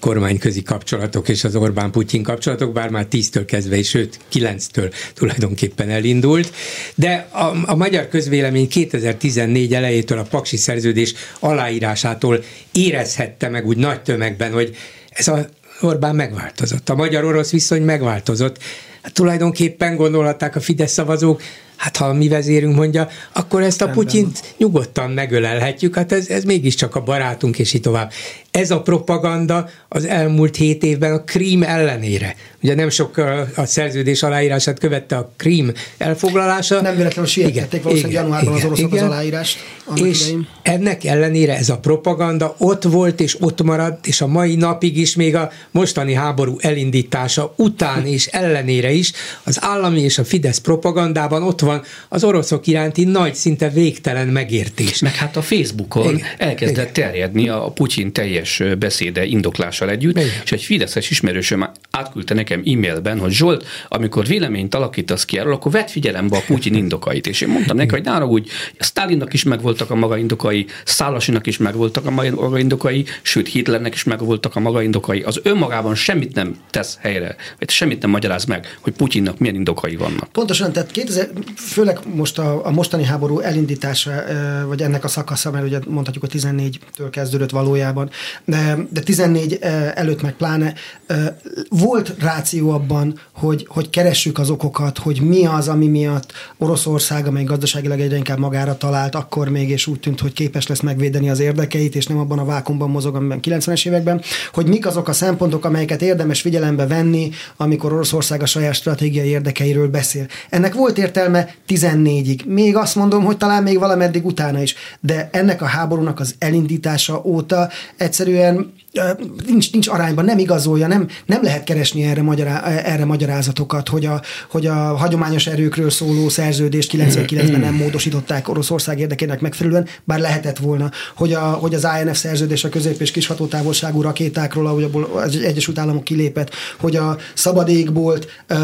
kormányközi kapcsolatok és az Orbán-Putyin kapcsolatok, bár már 10-től kezdve, és sőt 9-től tulajdonképpen elindult. De a, a magyar közvélemény 2014 elejétől a Paksi szerződés aláírásától érezhette meg úgy nagy tömegben, hogy ez a Orbán megváltozott. A magyar-orosz viszony megváltozott. Hát tulajdonképpen gondolhatták a Fidesz szavazók, hát ha a mi vezérünk mondja, akkor ezt a Putyint nyugodtan megölelhetjük, hát ez, ez mégiscsak a barátunk, és így tovább. Ez a propaganda az elmúlt hét évben a Krím ellenére. Ugye nem sok a szerződés aláírását követte a Krím elfoglalása. Nem véletlenül sietették valószínűleg igen, januárban igen, az oroszok igen. az aláírást. És idején. ennek ellenére ez a propaganda ott volt és ott maradt, és a mai napig is, még a mostani háború elindítása után és ellenére is az állami és a Fidesz propagandában ott van az oroszok iránti nagy, szinte végtelen megértés. Meg hát a Facebookon igen, elkezdett igen. terjedni a Putyin teljes teljes beszéde indoklással együtt, Igen. és egy fideszes ismerősöm átküldte nekem e-mailben, hogy Zsolt, amikor véleményt alakítasz ki erről, akkor vedd figyelembe a Putyin indokait. És én mondtam neki, hogy nára úgy, Stalinnak is megvoltak a maga indokai, Szálasinak is megvoltak a maga indokai, sőt Hitlernek is megvoltak a maga indokai. Az önmagában semmit nem tesz helyre, vagy semmit nem magyaráz meg, hogy Putyinnak milyen indokai vannak. Pontosan, tehát 2000, főleg most a, a mostani háború elindítása, vagy ennek a szakasza, mert ugye mondhatjuk, hogy 14-től kezdődött valójában, de, de 14 előtt meg pláne volt ráció abban, hogy, hogy keressük az okokat, hogy mi az, ami miatt Oroszország, amely gazdaságilag egyre inkább magára talált, akkor még és úgy tűnt, hogy képes lesz megvédeni az érdekeit, és nem abban a vákumban mozog, amiben 90-es években, hogy mik azok a szempontok, amelyeket érdemes figyelembe venni, amikor Oroszország a saját stratégiai érdekeiről beszél. Ennek volt értelme 14-ig. Még azt mondom, hogy talán még valameddig utána is, de ennek a háborúnak az elindítása óta egyszerűen nincs, nincs arányban, nem igazolja, nem, nem lehet keresni erre, magyará, erre magyarázatokat, hogy a, hogy a hagyományos erőkről szóló szerződést 99-ben nem módosították Oroszország érdekének megfelelően, bár lehetett volna, hogy, a, hogy az INF szerződés a közép- és kis hatótávolságú rakétákról, ahogy abból az Egyesült Államok kilépett, hogy a szabad égbolt ö,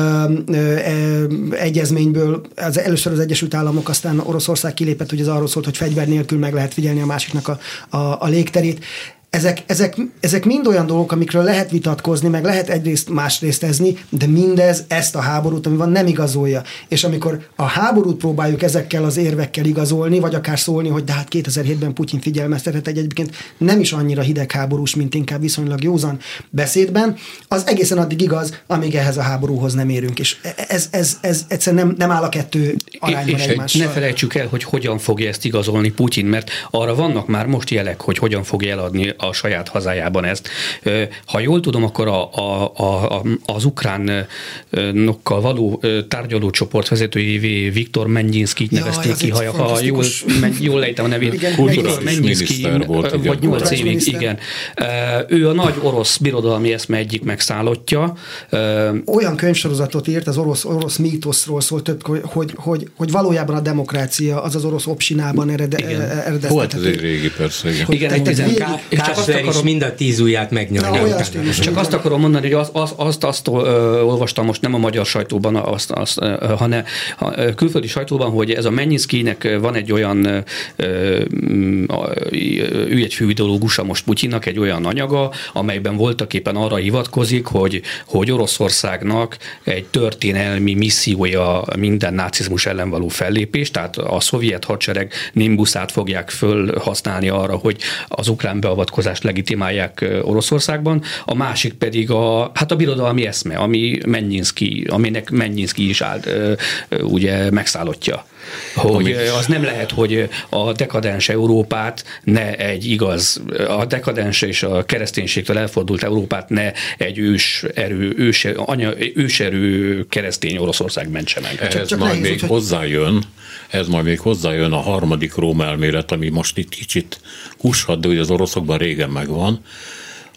ö, ö, egyezményből az, először az Egyesült Államok, aztán Oroszország kilépett, hogy ez arról szólt, hogy fegyver nélkül meg lehet figyelni a másiknak a, a, a légterét ezek, ezek, ezek mind olyan dolgok, amikről lehet vitatkozni, meg lehet egyrészt másrészt ezni, de mindez ezt a háborút, ami van, nem igazolja. És amikor a háborút próbáljuk ezekkel az érvekkel igazolni, vagy akár szólni, hogy de hát 2007-ben Putyin figyelmeztetett egy egyébként nem is annyira hidegháborús, mint inkább viszonylag józan beszédben, az egészen addig igaz, amíg ehhez a háborúhoz nem érünk. És ez, ez, ez, ez egyszerűen nem, nem áll a kettő arányban és egymással. Ne felejtsük el, hogy hogyan fogja ezt igazolni Putyin, mert arra vannak már most jelek, hogy hogyan fogja eladni a saját hazájában ezt. Ha jól tudom, akkor a, a, a, az ukránokkal való tárgyalócsoport vezetői Viktor Mennyinszki ja, nevezték ki, ha, jól, men, jól lejtem a nevét. Mennyinszki, volt, igen. vagy nyolc évig, igen. Ő a nagy orosz birodalmi eszme egyik megszállottja. Olyan könyvsorozatot írt, az orosz, orosz mítoszról szól több, hogy, hogy, hogy valójában a demokrácia az az orosz opsinában ered, eredeztethető. Volt ez egy régi, persze. Igen, igen tehát 19. Ásver is mind a tíz ujját megnyomja. Na, csak azt akarom mondani, hogy az, az, azt, azt ö, olvastam most nem a magyar sajtóban, azt, azt, ö, hanem ha, külföldi sajtóban, hogy ez a Mennyiszkinek van egy olyan, ö, most Putyinak, egy olyan anyaga, amelyben voltak éppen arra hivatkozik, hogy, hogy Oroszországnak egy történelmi missziója minden nácizmus ellen való fellépés, tehát a szovjet hadsereg nimbuszát fogják fölhasználni arra, hogy az ukrán beavatkozás beavatkozást legitimálják Oroszországban, a másik pedig a, hát a birodalmi eszme, ami Mennyinszki, aminek Mennyinszki is állt, ugye megszállottja. Hogy az nem lehet, hogy a dekadens Európát ne egy igaz, a dekadens és a kereszténységtől elfordult Európát ne egy ős erő, ős, anya, őserő keresztény Oroszország mentse meg. Ez csak majd még úgy, hozzájön, ez majd még hozzájön a harmadik Róm elmélet, ami most itt kicsit kushat, de hogy az oroszokban régen megvan,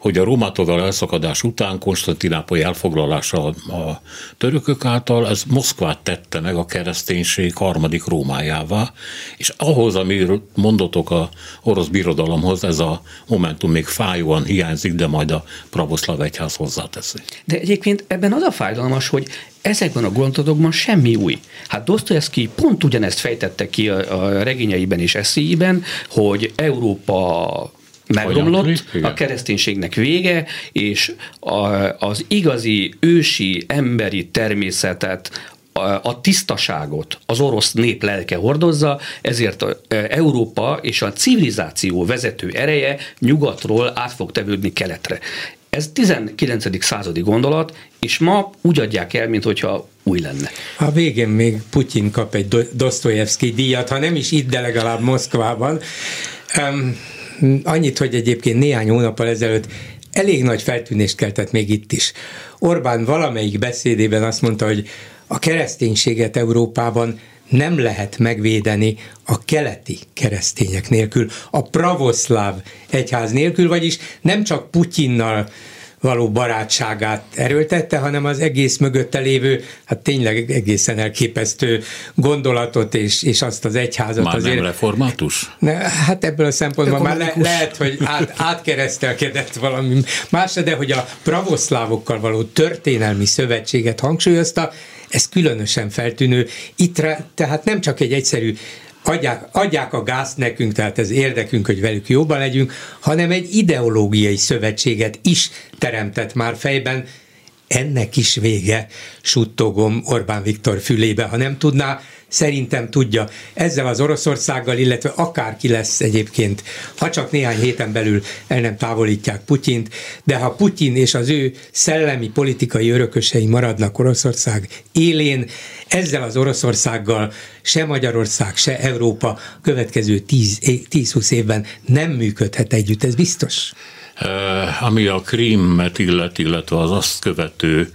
hogy a Rómától való elszakadás után Konstantinápoly elfoglalása a törökök által, ez Moszkvát tette meg a kereszténység harmadik Rómájává, és ahhoz, amiről mondotok a orosz birodalomhoz, ez a momentum még fájóan hiányzik, de majd a pravoszláv egyház hozzáteszi. De egyébként ebben az a fájdalmas, hogy ezekben a gondolatokban semmi új. Hát Dostoyevsky pont ugyanezt fejtette ki a, a regényeiben és eszéiben, hogy Európa megbomlott, a kereszténységnek vége, és a, az igazi ősi emberi természetet, a, a tisztaságot az orosz nép lelke hordozza, ezért a, Európa és a civilizáció vezető ereje nyugatról át fog tevődni keletre. Ez 19. századi gondolat, és ma úgy adják el, mint hogyha új lenne. A végén még Putyin kap egy Dostoyevsky díjat, ha nem is itt, de legalább Moszkvában. Um, Annyit, hogy egyébként néhány hónappal ezelőtt elég nagy feltűnést keltett még itt is. Orbán valamelyik beszédében azt mondta, hogy a kereszténységet Európában nem lehet megvédeni a keleti keresztények nélkül, a pravoszláv egyház nélkül, vagyis nem csak Putyinnal való barátságát erőltette, hanem az egész mögötte lévő, hát tényleg egészen elképesztő gondolatot és, és azt az egyházat. Már azért, nem református? Ne, hát ebből a szempontból már le, lehet, hogy át, átkeresztelkedett valami más, de hogy a pravoszlávokkal való történelmi szövetséget hangsúlyozta, ez különösen feltűnő. Itt tehát nem csak egy egyszerű adják, adják a gázt nekünk, tehát ez érdekünk, hogy velük jobban legyünk, hanem egy ideológiai szövetséget is teremtett már fejben, ennek is vége, suttogom Orbán Viktor fülébe. Ha nem tudná, szerintem tudja. Ezzel az Oroszországgal, illetve akárki lesz egyébként, ha csak néhány héten belül el nem távolítják Putyint, de ha Putyin és az ő szellemi politikai örökösei maradnak Oroszország élén, ezzel az Oroszországgal se Magyarország, se Európa következő 10-20 évben nem működhet együtt, ez biztos. Ami a Krímet illet, illetve az azt követő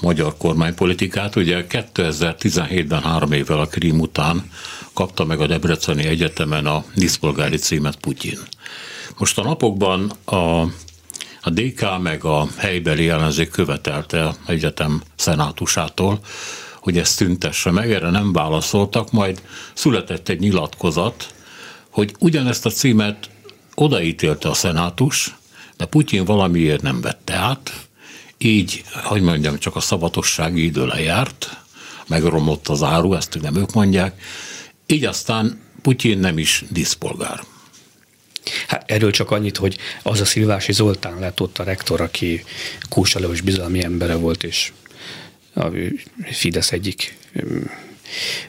magyar kormánypolitikát. Ugye 2017-ben három évvel a Krím után kapta meg a Debreceni Egyetemen a diszpolgári címet Putyin. Most a napokban a, a DK meg a helybeli ellenzék követelte egyetem szenátusától, hogy ezt tüntesse meg, erre nem válaszoltak, majd született egy nyilatkozat, hogy ugyanezt a címet odaítélte a szenátus, de Putyin valamiért nem vette át, így, hogy mondjam, csak a szabatossági idő lejárt, megromlott az áru, ezt nem ők mondják, így aztán Putyin nem is diszpolgár. Hát erről csak annyit, hogy az a Szilvási Zoltán lett ott a rektor, aki Kósa bizalmi embere volt, és a Fidesz egyik,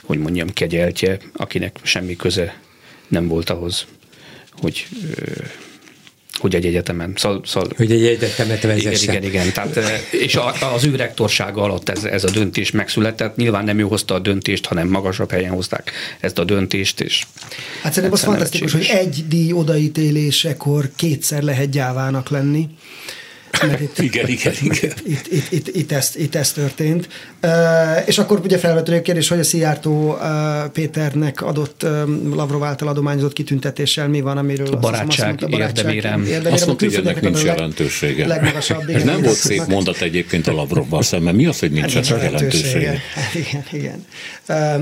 hogy mondjam, kegyeltje, akinek semmi köze nem volt ahhoz, hogy hogy egy egyetemen. Szal, szal, hogy egy egyetemet vezessen. Igen, igen, igen. Tehát, eh, és a, az ő rektorsága alatt ez, ez a döntés megszületett. Nyilván nem ő hozta a döntést, hanem magasabb helyen hozták ezt a döntést. És hát szerintem az fantasztikus, hogy egy díj odaítélésekor kétszer lehet gyávának lenni. Mert itt, igen, igen, igen. Itt, itt, itt, itt, ez, itt ez történt. És akkor ugye felvetődik a kérdés, hogy a Szijjártó Péternek adott Lavrov által adományozott kitüntetéssel mi van, amiről a barátság, azt, mondta, érdemérem. érdemérem. Azt mondta, hogy ennek nincs jelentősége. Legmagasabb, igen, nem volt szép mondat egyébként a Lavrovval szemben. Mi az, hogy nincs hát, jelentősége? Hát, igen, igen.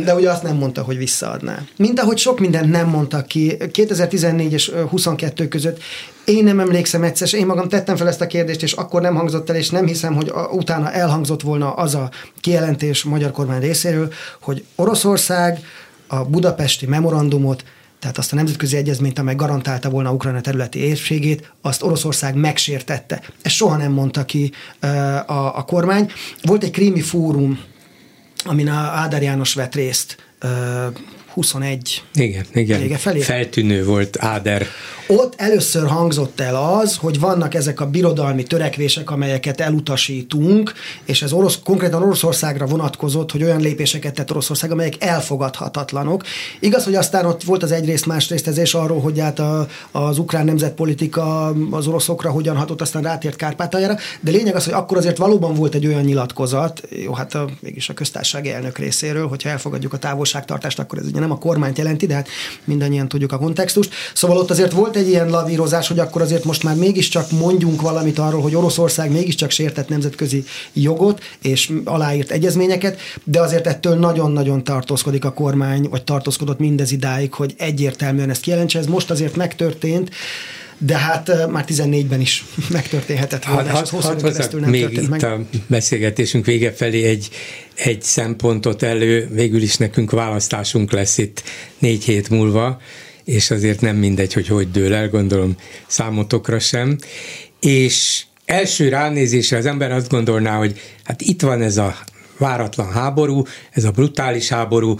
De ugye azt nem mondta, hogy visszaadná. Mint ahogy sok mindent nem mondtak ki. 2014 és 22 között én nem emlékszem egyszer, én magam tettem fel ezt a kérdést, és akkor nem hangzott el, és nem hiszem, hogy utána elhangzott volna az a kijelentés a magyar kormány részéről, hogy Oroszország a budapesti memorandumot tehát azt a nemzetközi egyezményt, amely garantálta volna Ukrajna területi érségét, azt Oroszország megsértette. Ezt soha nem mondta ki a, a kormány. Volt egy krími fórum, amin a Ádár János vett részt 21 igen, igen. vége felé. Feltűnő volt Áder ott először hangzott el az, hogy vannak ezek a birodalmi törekvések, amelyeket elutasítunk, és ez orosz, konkrétan Oroszországra vonatkozott, hogy olyan lépéseket tett Oroszország, amelyek elfogadhatatlanok. Igaz, hogy aztán ott volt az egyrészt, másrészt ez is arról, hogy hát a, az ukrán nemzetpolitika az oroszokra hogyan hatott, aztán rátért Kárpátaljára, de lényeg az, hogy akkor azért valóban volt egy olyan nyilatkozat, jó, hát a, mégis a köztársasági elnök részéről, hogyha elfogadjuk a távolságtartást, akkor ez ugye nem a kormányt jelenti, de hát mindannyian tudjuk a kontextust. Szóval ott azért volt egy ilyen lavírozás, hogy akkor azért most már mégiscsak mondjunk valamit arról, hogy Oroszország mégiscsak sértett nemzetközi jogot és aláírt egyezményeket, de azért ettől nagyon-nagyon tartózkodik a kormány, vagy tartózkodott mindez idáig, hogy egyértelműen ezt kijelentse. Ez most azért megtörtént, de hát már 14-ben is megtörténhetett volna, hát, és had, keresztül nem még történt itt meg. a beszélgetésünk vége felé egy, egy szempontot elő, végül is nekünk választásunk lesz itt négy hét múlva, és azért nem mindegy, hogy hogy dől el, gondolom számotokra sem. És első ránézésre az ember azt gondolná, hogy hát itt van ez a váratlan háború, ez a brutális háború,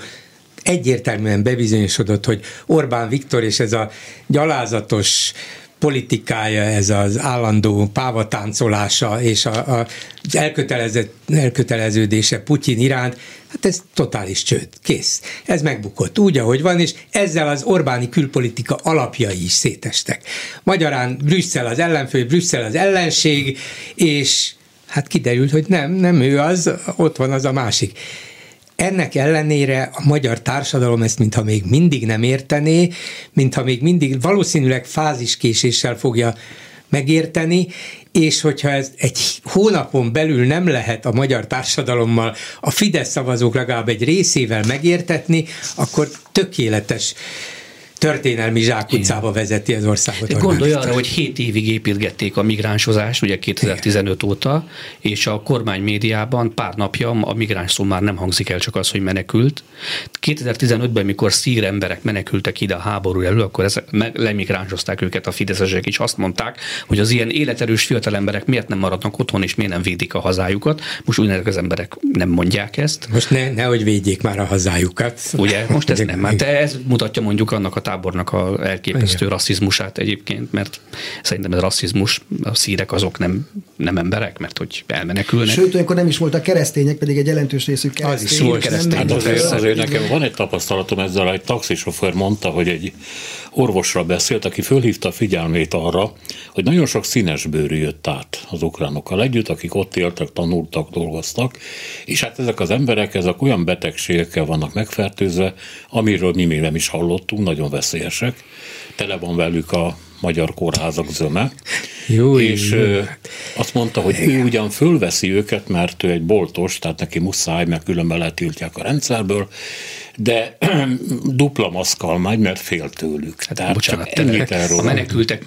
egyértelműen bebizonyosodott, hogy Orbán Viktor és ez a gyalázatos politikája, ez az állandó pávatáncolása és a, a, az elköteleződése Putyin iránt, hát ez totális csőd, kész. Ez megbukott úgy, ahogy van, és ezzel az Orbáni külpolitika alapjai is szétestek. Magyarán Brüsszel az ellenfő, Brüsszel az ellenség, és hát kiderült, hogy nem, nem ő az, ott van az a másik. Ennek ellenére a magyar társadalom ezt mintha még mindig nem értené, mintha még mindig valószínűleg fáziskéséssel fogja megérteni, és hogyha ez egy hónapon belül nem lehet a magyar társadalommal a Fidesz szavazók legalább egy részével megértetni, akkor tökéletes történelmi zsákutcába vezeti az országot. Gondolj arra, hogy 7 évig építgették a migránsozást, ugye 2015 Igen. óta, és a kormány médiában pár napja a migráns szó már nem hangzik el, csak az, hogy menekült. 2015-ben, mikor szír emberek menekültek ide a háború elő, akkor ezek lemigránsozták őket a fideszesek, és azt mondták, hogy az ilyen életerős fiatal emberek miért nem maradnak otthon, és miért nem védik a hazájukat. Most úgy az emberek nem mondják ezt. Most ne, nehogy védjék már a hazájukat. Ugye, most ez nem. Hát ez mutatja mondjuk annak a tábornak a elképesztő Igen. rasszizmusát egyébként, mert szerintem ez rasszizmus, a szírek azok nem, nem emberek, mert hogy elmenekülnek. Sőt, olyankor nem is voltak keresztények, pedig egy jelentős részük keresztény. Az is volt keresztény. Hát azért, azért nekem van egy tapasztalatom ezzel, egy taxisofőr mondta, hogy egy orvosra beszélt, aki fölhívta a figyelmét arra, hogy nagyon sok színesbőrű jött át az ukránokkal együtt, akik ott éltek, tanultak, dolgoztak, és hát ezek az emberek, ezek olyan betegségekkel vannak megfertőzve, amiről mi még nem is hallottunk, nagyon veszélyesek. Tele van velük a magyar kórházak zöme. Jó, és jó. azt mondta, hogy ő ugyan fölveszi őket, mert ő egy boltos, tehát neki muszáj, mert különben letiltják a rendszerből, de dupla maszkal megy, mert fél tőlük. Hát, Tehát bocsánat, csak ennyit erről. A menekültek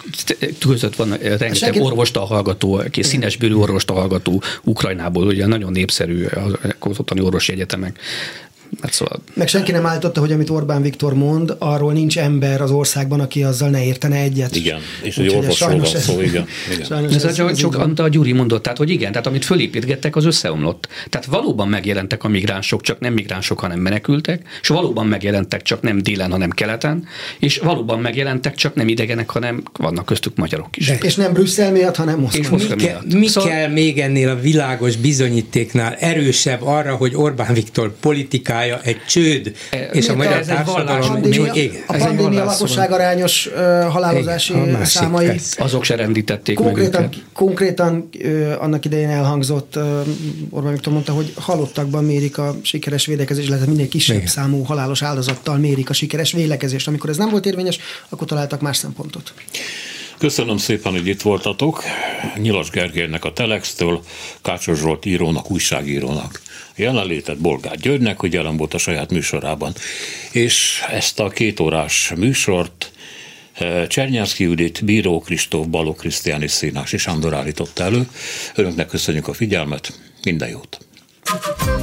között van rengeteg Senki... orvosta hallgató, aki színesbőrű orvosta hallgató Ukrajnából, ugye nagyon népszerű az ottani orvosi egyetemek Hát szóval... Meg senki nem állította, hogy amit Orbán Viktor mond, arról nincs ember az országban, aki azzal ne értene egyet. Igen, és egy orvosról van szó, igen. igen. Ez, ez, csak, csak amit a Gyuri mondott, tehát hogy igen, tehát amit fölépítgettek, az összeomlott. Tehát valóban megjelentek a migránsok, csak nem migránsok, hanem menekültek, és valóban megjelentek, csak nem délen, hanem keleten, és valóban megjelentek, csak nem idegenek, hanem vannak köztük magyarok is. De. És nem Brüsszel miatt, hanem Moszkva. És mi, ke, mi szóval... kell még ennél a világos bizonyítéknál erősebb arra, hogy Orbán Viktor politikája politikája egy csőd, e, és a magyar társadalom... A pandémia lakosság arányos uh, halálozási igen, számai... Persze. Azok se rendítették konkrétan, meg őket. Konkrétan annak idején elhangzott, Orbán Viktor mondta, hogy halottakban mérik a sikeres védekezés, lehet minél kisebb igen. számú halálos áldozattal mérik a sikeres vélekezést. Amikor ez nem volt érvényes, akkor találtak más szempontot. Köszönöm szépen, hogy itt voltatok. Nyilas Gergelynek a Telextől, Kácsos Zsolt írónak, újságírónak jelenlétet Bolgár Györgynek, hogy jelen volt a saját műsorában. És ezt a két órás műsort eh, Csernyászki Judit, Bíró Kristóf, Baló Krisztiáni Színás és Andor állította elő. Önöknek köszönjük a figyelmet, minden jót!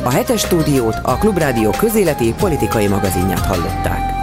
A hetes stúdiót a Klubrádió közéleti politikai magazinját hallották.